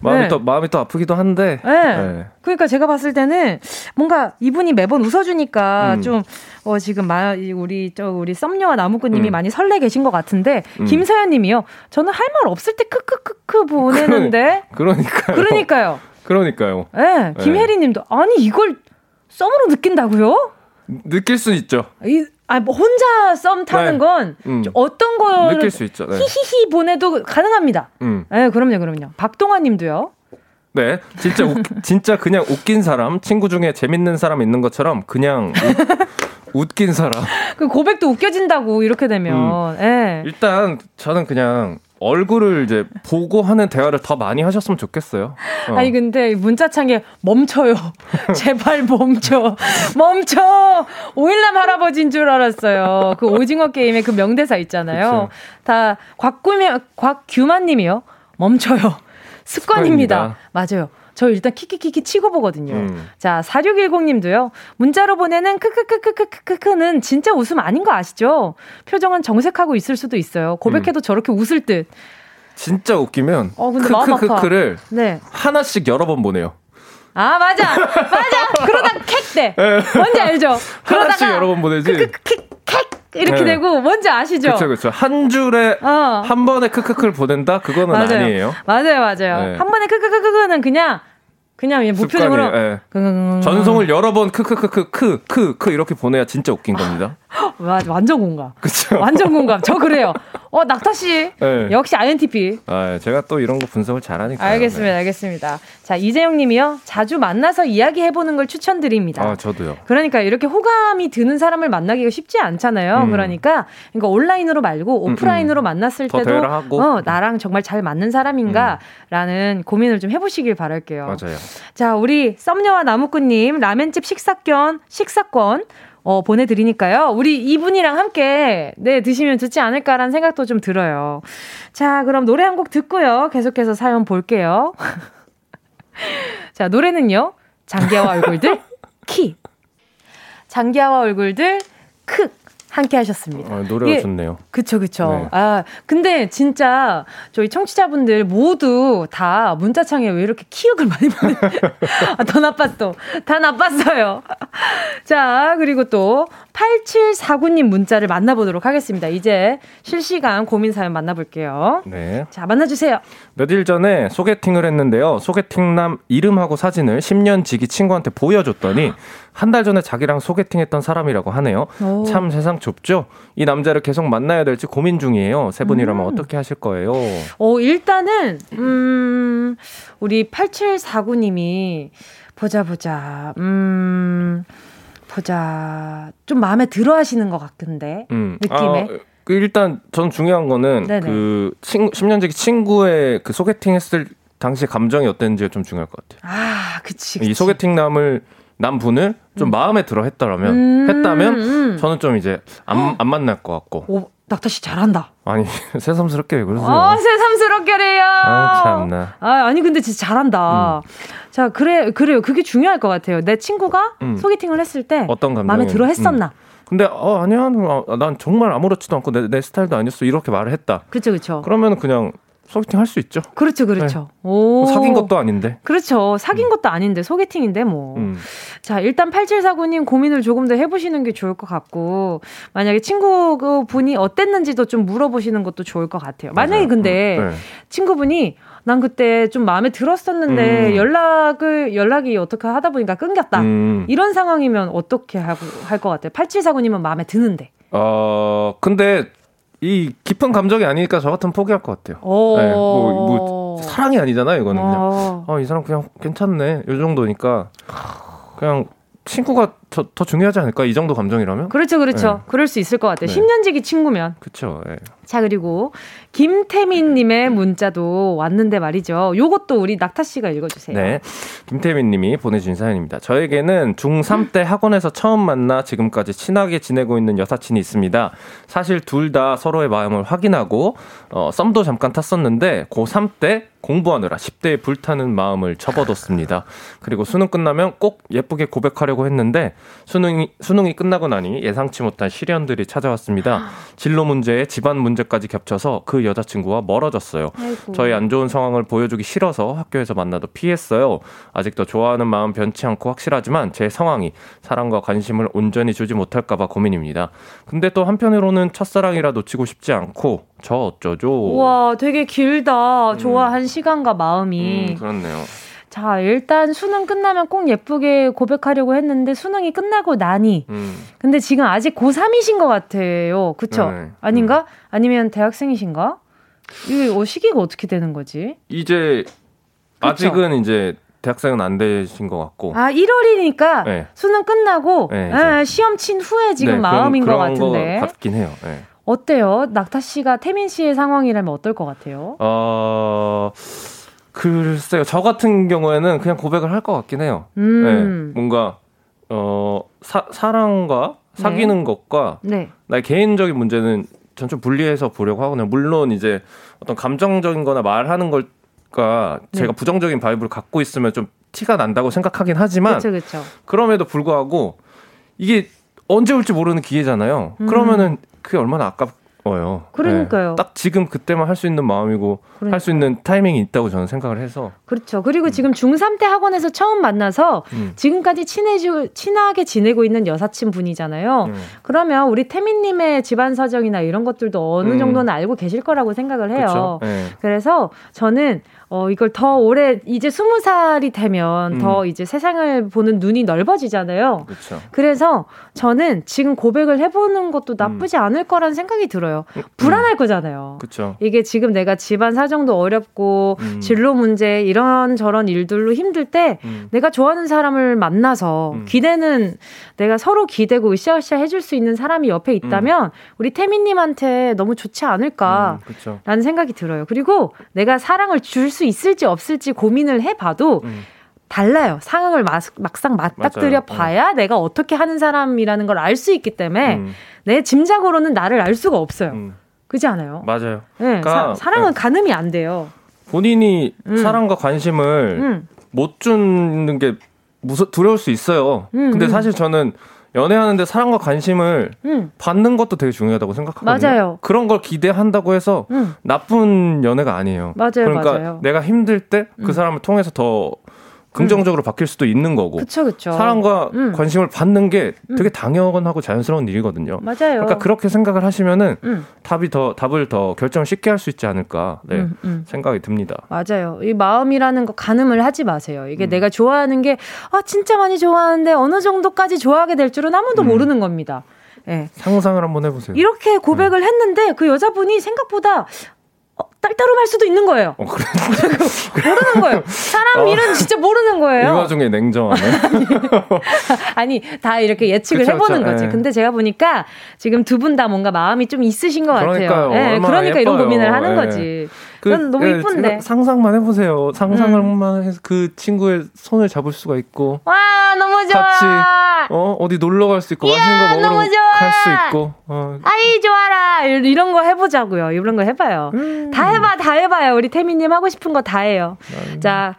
마음이 네. 또 마음이 또 아프기도 한데. 네. 네. 그러니까 제가 봤을 때는 뭔가 이분이 매번 웃어주니까 음. 좀 어, 지금 마, 우리 저 우리 썸녀와 나무꾼님이 음. 많이 설레 계신 것 같은데 음. 김서연님이요. 저는 할 말 없을 때 크크크크 보내는데. 그러니까요. 그러니까요. 그러니까요. 네. 김혜리님도 아니 이걸 썸으로 느낀다고요? 느낄 수 있죠. 이, 아, 뭐 혼자 썸 타는 네. 건 음. 어떤 거 느낄 수 있죠. 네. 히히히 보내도 가능합니다. 음. 네, 그럼요, 그럼요. 박동환 님도요. 네, 진짜 웃, 진짜 그냥 웃긴 사람, 친구 중에 재밌는 사람 있는 것처럼 그냥 웃, 긴 사람. 그 고백도 웃겨진다고 이렇게 되면. 음. 네. 일단 저는 그냥 얼굴을 이제 보고 하는 대화를 더 많이 하셨으면 좋겠어요. 어. 아니 근데 문자창에 멈춰요. 제발 멈춰. 멈춰. 오일남 할아버지인 줄 알았어요. 그 오징어 게임의 그 명대사 있잖아요. 그쵸. 다 곽구면 곽규만 님이요. 멈춰요. 습관입니다. 습관입니다. 맞아요. 저 일단 키키키키 치고 보거든요. 음. 자, 4610님도요. 문자로 보내는 크크크크크크크는 진짜 웃음 아닌 거 아시죠? 표정은 정색하고 있을 수도 있어요. 고백해도 음. 저렇게 웃을 듯. 진짜 웃기면 어, 크크크크를 네. 하나씩 여러 번 보내요. 아 맞아 맞아 그러다 캑대 네. 뭔지 알죠? 하나씩 여러 번 보내지. 크크크 이렇게 네. 되고 뭔지 아시죠? 그렇죠, 그렇죠. 한 줄에 어. 한 번에 크크크를 보낸다 그거는 맞아요. 아니에요. 맞아요, 맞아요. 네. 한 번에 크크크크는 그냥 그냥 무표정으로 네. 전송을 여러 번 크크크크 크크크 이렇게 보내야 진짜 웃긴 겁니다. 완전 공감. 그쵸. 완전 공감. 저 그래요. 어, 낙타 씨. 네. 역시 INTP. 아, 제가 또 이런 거 분석을 잘하니까. 알겠습니다. 네. 알겠습니다. 자, 이재영 님이요. 자주 만나서 이야기해 보는 걸 추천드립니다. 아, 저도요. 그러니까 이렇게 호감이 드는 사람을 만나기가 쉽지 않잖아요. 음. 그러니까 그러니까 온라인으로 말고 오프라인으로 음, 음. 만났을 때도 어, 나랑 정말 잘 맞는 사람인가라는 음. 고민을 좀 해보시길 바랄게요. 맞아요. 자, 우리 썸녀와 나무꾼님 라멘집 식사권 식사권 어, 보내드리니까요. 우리 이분이랑 함께, 네, 드시면 좋지 않을까라는 생각도 좀 들어요. 자, 그럼 노래 한 곡 듣고요. 계속해서 사연 볼게요. 자, 노래는요. 장기하와 얼굴들, 키. 장기하와 얼굴들, 크. 함께 하셨습니다. 아, 노래가 예, 좋네요. 그쵸, 그쵸. 네. 아, 근데 진짜 저희 청취자분들 모두 다 문자창에 왜 이렇게 키읔을 많이 보내 아, 더 나빴어. 다 나빴어요. 자, 그리고 또 8749님 문자를 만나보도록 하겠습니다. 이제 실시간 고민 사연 만나볼게요. 네. 자, 만나주세요. 며칠 전에 소개팅을 했는데요. 소개팅남 이름하고 사진을 10년 지기 친구한테 보여줬더니 한 달 전에 자기랑 소개팅했던 사람이라고 하네요. 오. 참 세상 좁죠? 이 남자를 계속 만나야 될지 고민 중이에요. 세 분이라면 음. 어떻게 하실 거예요? 어, 일단은, 음, 우리 8749님이 보자, 보자, 음, 보자. 좀 마음에 들어 하시는 것 같은데. 음. 느낌에. 아, 그 일단 전 중요한 거는 네네. 그 친구 10년 지기 친구의 그 소개팅 했을 당시 감정이 어땠는지가 좀 중요할 것 같아요. 아, 그치. 그치. 이 소개팅남을 남 분을 좀 음. 마음에 들어 했다라면 음, 했다면 음. 저는 좀 이제 안, 안 만날 것 같고. 오, 낙타 씨 잘한다. 아니 새삼스럽게 왜 그러세요? 어, 새삼스럽게래요. 아 참나. 아 아니 근데 진짜 잘한다. 음. 자 그래 그래요. 그게 중요할 것 같아요. 내 친구가 음. 소개팅을 했을 때 어떤 마음에 들어 했었나? 음. 근데 어 아니야 어, 난 정말 아무렇지도 않고 내, 내 스타일도 아니었어 이렇게 말을 했다. 그렇죠 그렇죠. 그러면 그냥 소개팅 할 수 있죠. 그렇죠, 그렇죠. 네. 오. 사귄 것도 아닌데. 그렇죠. 사귄 음. 것도 아닌데 소개팅인데 뭐. 음. 자, 일단 8749님 고민을 조금 더 해보시는 게 좋을 것 같고, 만약에 친구분이 어땠는지도 좀 물어보시는 것도 좋을 것 같아요. 만약에 근데 음. 네. 친구분이 난 그때 좀 마음에 들었었는데 음. 연락을 연락이 어떻게 하다 보니까 끊겼다. 음. 이런 상황이면 어떻게 할 것 같아요? 8749님은 마음에 드는데. 어, 근데 이 깊은 감정이 아니니까 저 같으면 포기할 것 같아요. 네, 뭐, 뭐, 사랑이 아니잖아요, 이거는 그냥. 어, 아, 이 사람 그냥 괜찮네. 요 정도니까. 그냥 친구가 더, 더 중요하지 않을까? 이 정도 감정이라면? 그렇죠, 그렇죠. 네. 그럴 수 있을 것 같아요. 네. 10년지기 친구면. 그렇죠. 네. 자, 그리고 김태민님의 문자도 왔는데 말이죠. 요것도 우리 낙타 씨가 읽어주세요. 네. 김태민님이 보내주신 사연입니다. 저에게는 중3 때 학원에서 처음 만나 지금까지 친하게 지내고 있는 여사친이 있습니다. 사실 둘 다 서로의 마음을 확인하고, 어, 썸도 잠깐 탔었는데, 고3 때 공부하느라 10대에 불타는 마음을 접어뒀습니다. 그리고 수능 끝나면 꼭 예쁘게 고백하려고 했는데 수능이 수능이 끝나고 나니 예상치 못한 시련들이 찾아왔습니다. 진로 문제에 집안 문제까지 겹쳐서 그 여자친구와 멀어졌어요. 아이고. 저희 안 좋은 상황을 보여주기 싫어서 학교에서 만나도 피했어요. 아직도 좋아하는 마음 변치 않고 확실하지만 제 상황이 사랑과 관심을 온전히 주지 못할까봐 고민입니다. 근데 또 한편으로는 첫사랑이라 놓치고 싶지 않고 저 어쩌죠? 와, 되게 길다. 음. 좋아한 시간과 마음이. 음, 그렇네요. 자, 일단 수능 끝나면 꼭 예쁘게 고백하려고 했는데 수능이 끝나고 나니. 음. 근데 지금 아직 고3이신 것 같아요. 그쵸? 네. 아닌가? 음. 아니면 대학생이신가? 이게 어, 시기가 어떻게 되는 거지? 이제 그쵸? 아직은 이제 대학생은 안 되신 것 같고. 아, 1월이니까 네. 수능 끝나고 네, 아, 시험 친 후에 지금 네, 마음인 그런, 그런 것 같은데. 것 같긴 해요. 네. 어때요? 낙타 씨가 태민 씨의 상황이라면 어떨 것 같아요? 어, 글쎄요. 저 같은 경우에는 그냥 고백을 할 것 같긴 해요. 음. 네, 뭔가, 어, 사, 사랑과 사귀는 네. 것과 네. 나의 개인적인 문제는 전 좀 분리해서 보려고 하거든요. 물론 이제 어떤 감정적인 거나 말하는 걸까 네. 제가 부정적인 vibe를 갖고 있으면 좀 티가 난다고 생각하긴 하지만 그쵸, 그쵸. 그럼에도 불구하고 이게 언제 올지 모르는 기회잖아요. 음. 그러면은 그게 얼마나 아까워요. 그러니까요. 네. 딱 지금 그때만 할 수 있는 마음이고 그러니까. 할수 있는 타이밍이 있다고 저는 생각을 해서. 그렇죠. 그리고 음. 지금 중3 때 학원에서 처음 만나서 음. 지금까지 친해지 친하게 지내고 있는 여사친 분이잖아요. 음. 그러면 우리 태민님의 집안 사정이나 이런 것들도 어느 음. 정도는 알고 계실 거라고 생각을 해요. 네. 그래서 저는 어, 이걸 더 오래, 이제 스무 살이 되면 음. 더 이제 세상을 보는 눈이 넓어지잖아요. 그쵸. 그래서 저는 지금 고백을 해보는 것도 나쁘지 음. 않을 거라는 생각이 들어요. 음. 불안할 거잖아요. 그쵸. 이게 지금 내가 집안 사정도 어렵고, 음. 진로 문제, 이런 저런 일들로 힘들 때, 음. 내가 좋아하는 사람을 만나서, 음. 기대는 내가 서로 기대고 으쌰으쌰 해줄 수 있는 사람이 옆에 있다면, 우리 태민님한테 너무 좋지 않을까, 라는 생각이 들어요. 그리고 내가 사랑을 줄 수 있을지 없을지 고민을 해봐도 음. 달라요. 상황을 막, 막상 맞닥뜨려 맞아요. 봐야 어. 내가 어떻게 하는 사람이라는 걸 알 수 있기 때문에 음. 내 짐작으로는 나를 알 수가 없어요. 음. 그렇지 않아요? 맞아요. 네, 그러니까, 사, 랑은 네. 가늠이 안 돼요. 본인이 음. 사랑과 관심을 음. 못 주는 게 무서 두려울 수 있어요. 음, 근데 사실 저는 연애하는데 사랑과 관심을 음. 받는 것도 되게 중요하다고 생각하거든요. 맞아요. 그런 걸 기대한다고 해서 음. 나쁜 연애가 아니에요. 맞아요. 그러니까 맞아요. 내가 힘들 때그 음. 사람을 통해서 더 긍정적으로 음. 바뀔 수도 있는 거고. 그쵸, 그쵸. 사랑과 음. 관심을 받는 게 음. 되게 당연하고 자연스러운 일이거든요. 맞아요. 그러니까 그렇게 생각을 하시면은 음. 답이 더 답을 더 결정을 쉽게 할 수 있지 않을까 네, 음, 음. 생각이 듭니다. 맞아요. 이 마음이라는 거 가늠을 하지 마세요. 이게 내가 좋아하는 게 아 진짜 많이 좋아하는데 어느 정도까지 좋아하게 될 줄은 아무도 모르는 겁니다. 네. 상상을 한번 해보세요. 이렇게 고백을 네. 했는데 그 여자분이 생각보다 어, 딸따름할 수도 있는 거예요. 어, 그래. 모르는 거예요. 사람 어, 일은 진짜 모르는 거예요. 이 와중에 냉정하네. 아니, 다 이렇게 예측을 그쵸, 해보는 그쵸, 거지. 네. 근데 제가 보니까 지금 두 분 다 뭔가 마음이 좀 있으신 것 그러니까요. 같아요. 네, 그러니까 예뻐요. 이런 고민을 하는 네. 거지. 그, 너무 예, 이쁜데. 상상만 해보세요. 상상만 음. 해서 그 친구의 손을 잡을 수가 있고. 와, 너무 좋아. 같이, 어, 어디 놀러 갈 수 있고, 이야, 맛있는 거 먹으러 갈 수 있고. 어. 아이, 좋아라. 이런 거 해보자고요. 이런 거 해봐요. 음. 다 해봐, 다 해봐요. 우리 태미님 하고 싶은 거 다 해요. 음. 자,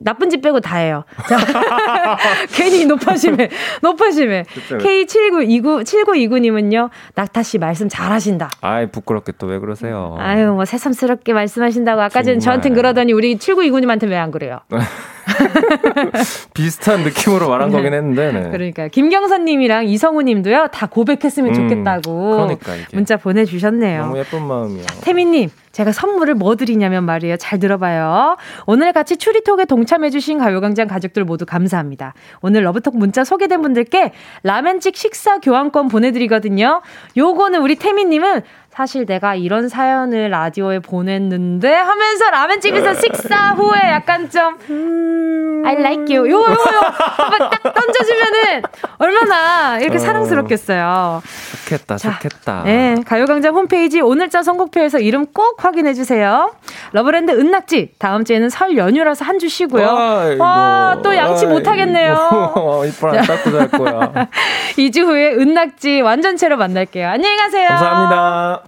나쁜 짓 빼고 다 해요. 자, 괜히 높아심에, 높아심에. K7929, 7929님은요, 낙타 씨 말씀 잘 하신다. 아이, 부끄럽게 또 왜 그러세요? 아유, 뭐 새삼스럽게 말씀하신다고 아까 전에 저한테 그러더니 우리 7929님한테 왜 안 그래요? 비슷한 느낌으로 말한 거긴 했는데. 네. 그러니까 김경선님이랑 이성우님도요 다 고백했으면 음, 좋겠다고 그러니까 문자 보내주셨네요. 너무 예쁜 마음이야. 태민님 제가 선물을 뭐 드리냐면 말이에요. 잘 들어봐요. 오늘 같이 추리톡에 동참해주신 가요광장 가족들 모두 감사합니다. 오늘 러브톡 문자 소개된 분들께 라멘집 식사 교환권 보내드리거든요. 요거는 우리 태민님은 사실 내가 이런 사연을 라디오에 보냈는데 하면서 라면집에서 식사 후에 약간 좀 음... I like you 요요 요요 딱 던져주면은 얼마나 이렇게 어... 사랑스럽겠어요. 좋겠다 자, 좋겠다. 네 가요광장 홈페이지 오늘자 선곡표에서 이름 꼭 확인해 주세요. 러브랜드 은낙지 다음 주에는 설 연휴라서 한 주 쉬고요. 와 또 양치 못 하겠네요. 이빨 안 닦고 잘 거야. 2주 후에 은낙지 완전체로 만날게요. 안녕히 가세요. 감사합니다.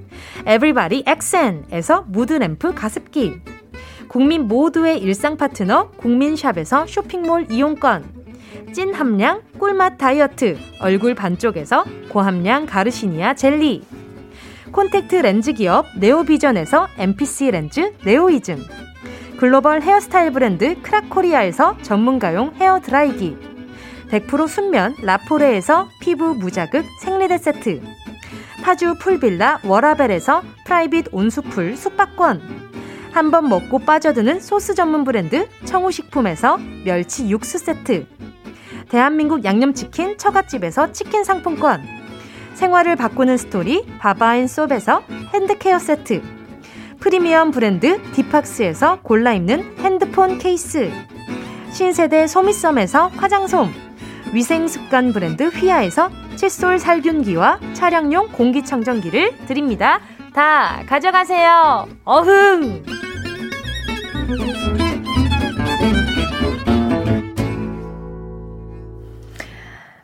에브리바디 엑센에서 무드램프 가습기. 국민 모두의 일상 파트너 국민샵에서 쇼핑몰 이용권. 찐 함량 꿀맛 다이어트. 얼굴 반쪽에서 고함량 가르시니아 젤리. 콘택트 렌즈 기업 네오비전에서 MPC 렌즈 네오이즘. 글로벌 헤어스타일 브랜드 크라코리아에서 전문가용 헤어 드라이기. 100% 순면 라포레에서 피부 무자극 생리대 세트 파주 풀빌라 워라벨에서 private 온수풀 숙박권. 한 번 먹고 빠져드는 소스 전문 브랜드 청우식품에서 멸치 육수 세트. 대한민국 양념치킨 처갓집에서 치킨 상품권. 생활을 바꾸는 스토리 바바앤솝에서 핸드케어 세트. 프리미엄 브랜드 디팍스에서 골라 입는 핸드폰 케이스. 신세대 소미썸에서 화장솜 위생습관 브랜드 휘하에서 칫솔 살균기와 차량용 공기청정기를 드립니다. 다 가져가세요. 어흥!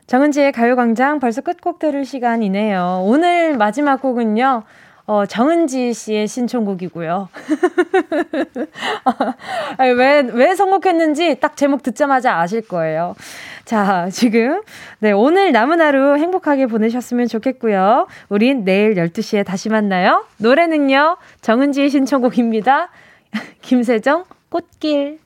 정은지의 가요광장 벌써 끝곡 들을 시간이네요. 오늘 마지막 곡은요. 어, 정은지 씨의 신청곡이고요. 왜, 왜 선곡했는지 딱 제목 듣자마자 아실 거예요. 자, 지금, 네, 오늘 남은 하루 행복하게 보내셨으면 좋겠고요. 우린 내일 12시에 다시 만나요. 노래는요, 정은지의 신청곡입니다. 김세정, 꽃길.